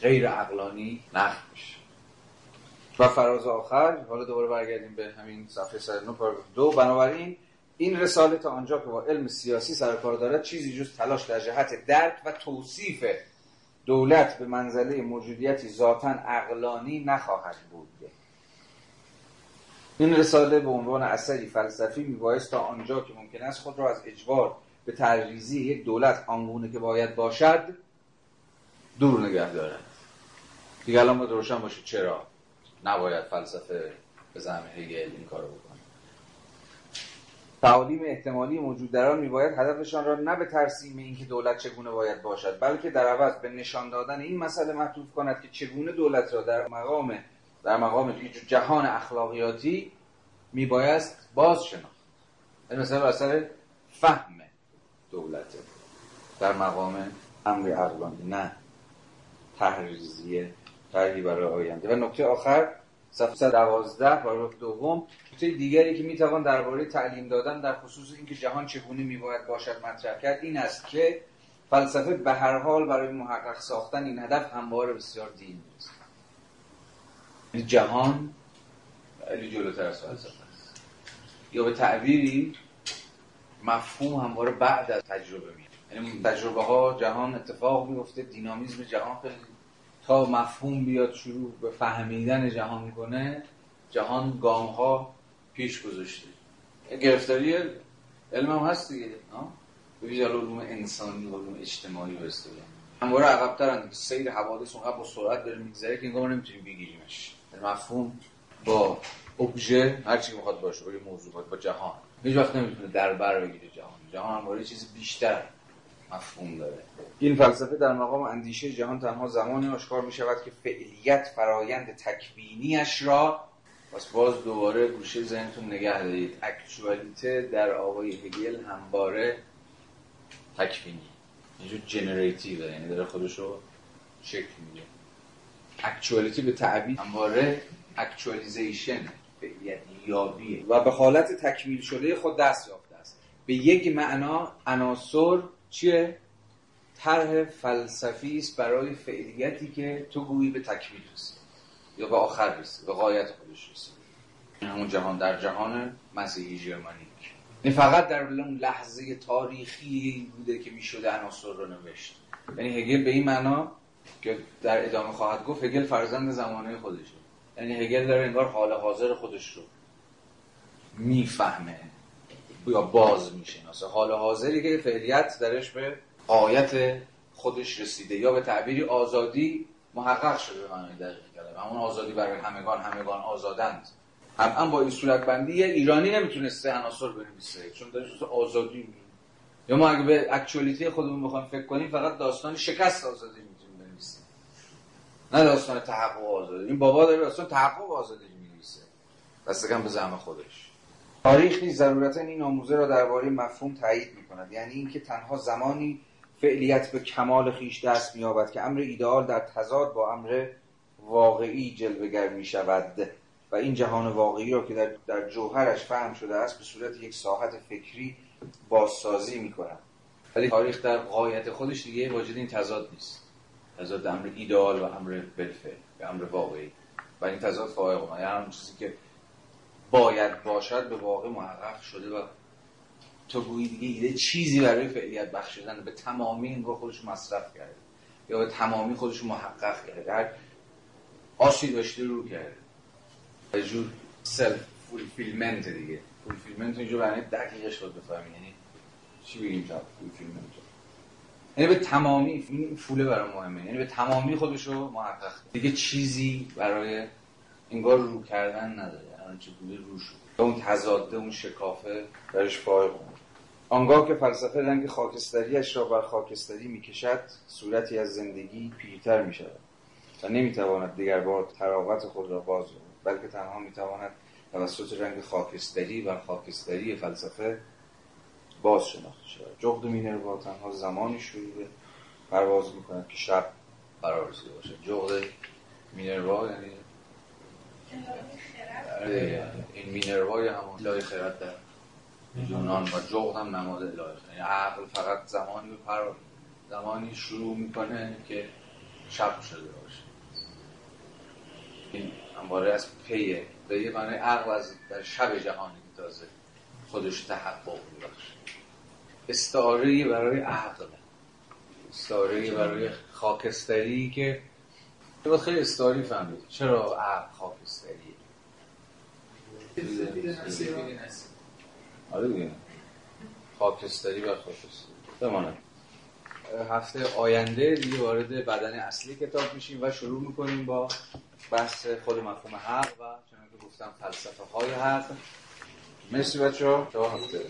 غیر عقلانی نقد بشه. و فراز آخر حالا دوباره برگردیم به همین صفحه 109 پاراگراف دو. بنابراین این رساله تا آنجا که با علم سیاسی سر کار دارد چیزی جز تلاش در جهت درک و توصیف دولت به منزله موجودیتی ذاتا عقلانی نخواهد بود. این رساله به عنوان اثری فلسفی میبایست تا آنجا که ممکن است خود را از اجبار به تجریزی یک دولت آنگونه که باید باشد دور نگه دارد. دیگه الان روشن باشه چرا نباید فلسفه به زعم هگل این کارو بکنه. تعالیم احتمالی موجود در آن میباید هدفشان را نه به ترسیم اینکه دولت چگونه باید باشد بلکه در عوض به نشان دادن این مسئله معطوف کند که چگونه دولت را در مقام در مقام جهان اخلاقیاتی میبایست باز شناخت یعنی مثلا اثر فهم دولته در مقام امر عقلانی نه. تحریزیه طرحی برای آینده. و نکته آخر صفحه 12 پاراگراف دوم نکته دیگری که می‌توان درباره تعلیم دادن در خصوص اینکه جهان چگونه میباید باشد مطرح کرد این است که فلسفه به هر حال برای محقق ساختن این هدف همواره بسیار دین است جهان خیلی جلوتر از فلسفه است. یا به تعبیری مفهوم همواره بعد از تجربه میاد. یعنی تجربه ها جهان اتفاق میفته دینامیزم جهان خیلی تا مفهوم بیاد شروع به فهمیدن جهان کنه جهان گام ها پیش گذاشته. گرفتاری علم هم هست دیگه به ویژه علوم انسانی و علوم اجتماعی به اصطلاح همواره عقب‌ترن سیر حوادث اونقدر با سرعت داره میگذره که انگار نمی‌تونیم بگیریمش. یعنی مفهوم با ابژه هر چی می‌خواد باشه با موضوعات با جهان. هیچ وقت نمی‌تونه در بر بگیره جهان. جهان همواره چیز بیشتر مفهوم داره. این فلسفه در مقام اندیشه جهان تنها زمانی آشکار می شود که فعلیت فرایند تکوینیش را پس باز دوباره گوشه ذهنتون نگه دارید. actuality در آقای هگل همواره تکوینی. اینجور generative یعنی داره خودش شکل میده اکچوالیتی به تعبیر. همواره اکچوالیزیشن فعلیت یابیه. و به حالت تکمیل شده خود دست یافته است. به یک معنا عناصر چیه؟ طرح فلسفی است برای فعلیتی که تو گویی به تکمیل رسی. یا به آخر رسی. به غایت خودش رسی. همون جهان در جهان مسیحی ژرمانیک. این فقط در اون لحظه تاریخی بوده که می‌شده عناصر رو نوشت. یعنی هگل به این معنا که در ادامه خواهد گفت هگل فرزند زمانه خودشه یعنی هگل داره انگار حال حاضر خودش رو می‌فهمه یا باز می‌شناسه حال حاضری که فعلیت درش به قایت خودش رسیده یا به تعبیری آزادی محقق شده به معنی دقیق کلمه. همون آزادی برای همگان همگان آزادند. هم با این صورت بندی یه ایرانی نمی‌تونسته عناصر بنویسه چون داره آزادی میگه. یا ما اگه به اکچوالیتی خودمون بخوایم فکر کنیم فقط داستان شکست آزادی بنویسیم نه داستان تحقق آزادی. این بابا داره داستان تحقق آزادی می‌نویسه. دستکم به زعم خودش. تاریخ نیز ضرورتا این آموزه را درباره مفهوم تایید می‌کند. یعنی اینکه تنها زمانی فعلیت به کمال خیش دست می‌یابد که امر ایدئال در تضاد با امر واقعی جلوگر می‌شود. و این جهان واقعی را که در, در جوهرش فهم شده است به صورت یک ساحت فکری بازسازی می‌کند. ولی تاریخ در قایت خودش دیگه واجد این تضاد نیست. تضاد امر ایدئال و امر بالفعل و امر واقعی. و این تضاد فائق یعنی هر چیزی که باید باشد به واقع محقق شده و تو گویی دیگه ایده چیزی برای فعلیت بخشیدن به تمامی این خودش مصرف کرده. یا به تمامی خودش محقق کرده. در آسی داشته رو کرده. یه جور self fulfillment دیگه. fulfillment اینجا برای دقیقش باید بفهمی یعنی چی بگیم تا fulfillment یعنی به تمامی این full ه برای مهمه. یعنی به تمامی خودش رو محقق. دیگه چیزی برای انگار رو کردن نداره. آنچه بوده رو شد. اون تضاده اون شکافه درش فائق آنگاه که فلسفه رنگ خاکستریش را بر خاکستری می‌کشد صورتی از زندگی پیرتر می شود و نمی‌تواند دیگر بار تراوت خود را باز بلکه تنها می‌تواند توسط رنگ خاکستری و خاکستری فلسفه باز شناخته شود جغد مینروا تنها زمانی شروع به پرواز می‌کند که شب قرار رسیده باشد جغد مینروا یعنی این مینروای همون الهی خیرت در یونان و جغد هم نماد الهی خیرت یعنی عقل فقط زمانی به پر زمانی شروع می‌کنه که شب شده باشه. این همواره از پیه. به یه معنی عقل از در شب جهانی تازه خودش تحقق میبخشه. استعاره برای عقل استعاره برای خاکستری که باید خیلی استعاری فهمید. چرا عقل خاکستریه آره دیگه. خاکستری و خاکستری. بماند هفته آینده دیگه وارد بدن اصلی کتاب میشیم و شروع می‌کنیم با بحث خود مفهوم حق و چنانکه گفتم فلسفه های حق. مرسی بچه ها تا هفته.